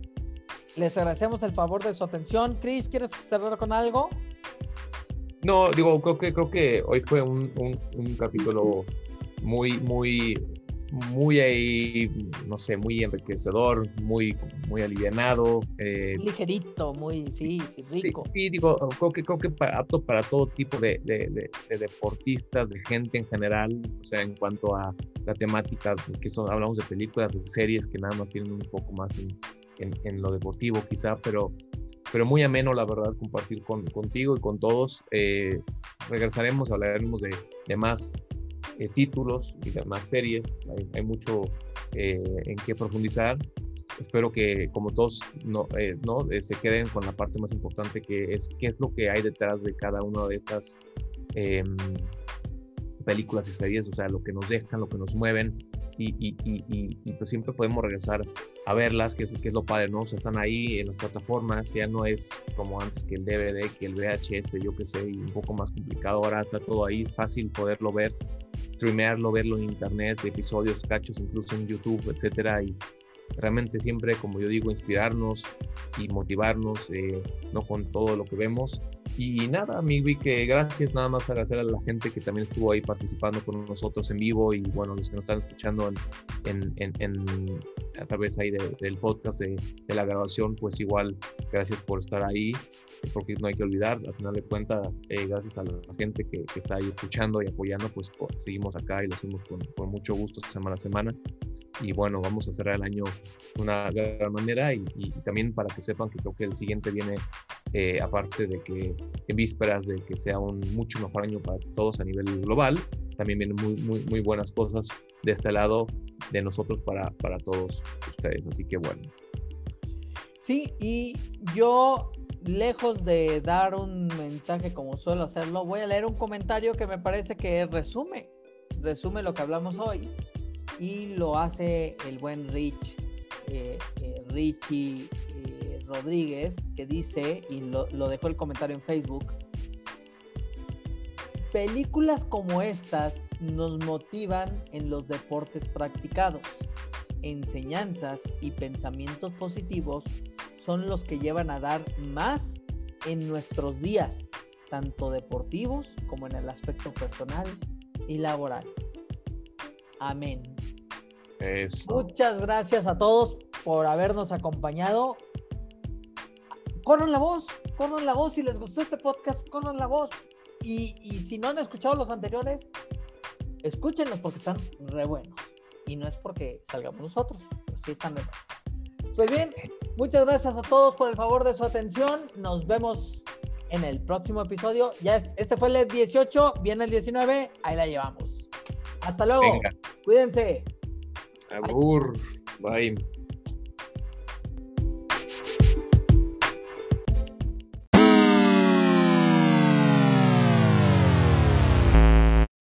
les agradecemos el favor de su atención. Chris, ¿quieres cerrar con algo? No, digo, creo que, creo que hoy fue un, un, un capítulo muy, muy muy ahí, no sé, muy enriquecedor, muy, muy alivianado. Eh, Ligerito, muy, sí, sí rico. Sí, sí, digo, creo que, creo que para, apto para todo tipo de, de, de, de, deportistas, de gente en general, o sea, en cuanto a la temática, que son, hablamos de películas, de series que nada más tienen un poco más en, en, en lo deportivo quizá, pero pero muy ameno, la verdad, compartir con, contigo y con todos. Eh, regresaremos, hablaremos de, de más eh, títulos y demás series. Hay, hay mucho eh, en qué profundizar. Espero que, como todos, no, eh, no se queden con la parte más importante que es qué es lo que hay detrás de cada una de estas em, películas y series, o sea, lo que nos dejan, lo que nos mueven, y, y, y, y, pues siempre podemos regresar a verlas, que es, que es lo padre, ¿no? O sea, están ahí en las plataformas, ya no es como antes que el DVD, que el VHS, yo qué sé, y un poco más complicado, ahora está todo ahí, es fácil poderlo ver streamearlo, verlo en internet, episodios, cachos, incluso en YouTube, etcétera, y realmente siempre, como yo digo, inspirarnos y motivarnos, eh, no con todo lo que vemos. Y nada, mi que gracias, nada más agradecer a la gente que también estuvo ahí participando con nosotros en vivo y bueno, los que nos están escuchando en, en, en, a través ahí del podcast de, la grabación, pues igual gracias por estar ahí, porque no hay que olvidar, al final de cuentas, eh, gracias a la gente que, que, está ahí escuchando y apoyando, pues seguimos acá y lo hacemos con, con mucho gusto semana a semana y bueno, vamos a cerrar el año de una gran manera y, también para que sepan que creo que el siguiente viene, eh, aparte de que en vísperas de que sea un mucho mejor año para todos a nivel global, también vienen muy, muy, muy buenas cosas de este lado de nosotros para, para todos ustedes. Así que bueno. Sí, y yo, lejos de dar un mensaje como suelo hacerlo, voy a leer un comentario que me parece que resume, resume lo que hablamos hoy y lo hace el buen Rich, eh, eh, Richie eh, Rodríguez, que dice, y lo, lo dejó el comentario en Facebook, películas como estas nos motivan en los deportes practicados. Enseñanzas y pensamientos positivos son los que llevan a dar más en nuestros días, tanto deportivos como en el aspecto personal y laboral. Amén. Muchas gracias a todos por habernos acompañado. Corran la voz, corran la voz. Si les gustó este podcast, corran la voz. Y, si no han escuchado los anteriores, escúchenlos porque están re buenos. Y no es porque salgamos nosotros, pero sí están re buenos. Pues bien, muchas gracias a todos por el favor de su atención. Nos vemos en el próximo episodio. Ya es, este fue el 18, viene el 19, ahí la llevamos. Hasta luego. Cuídense. Abur. Bye.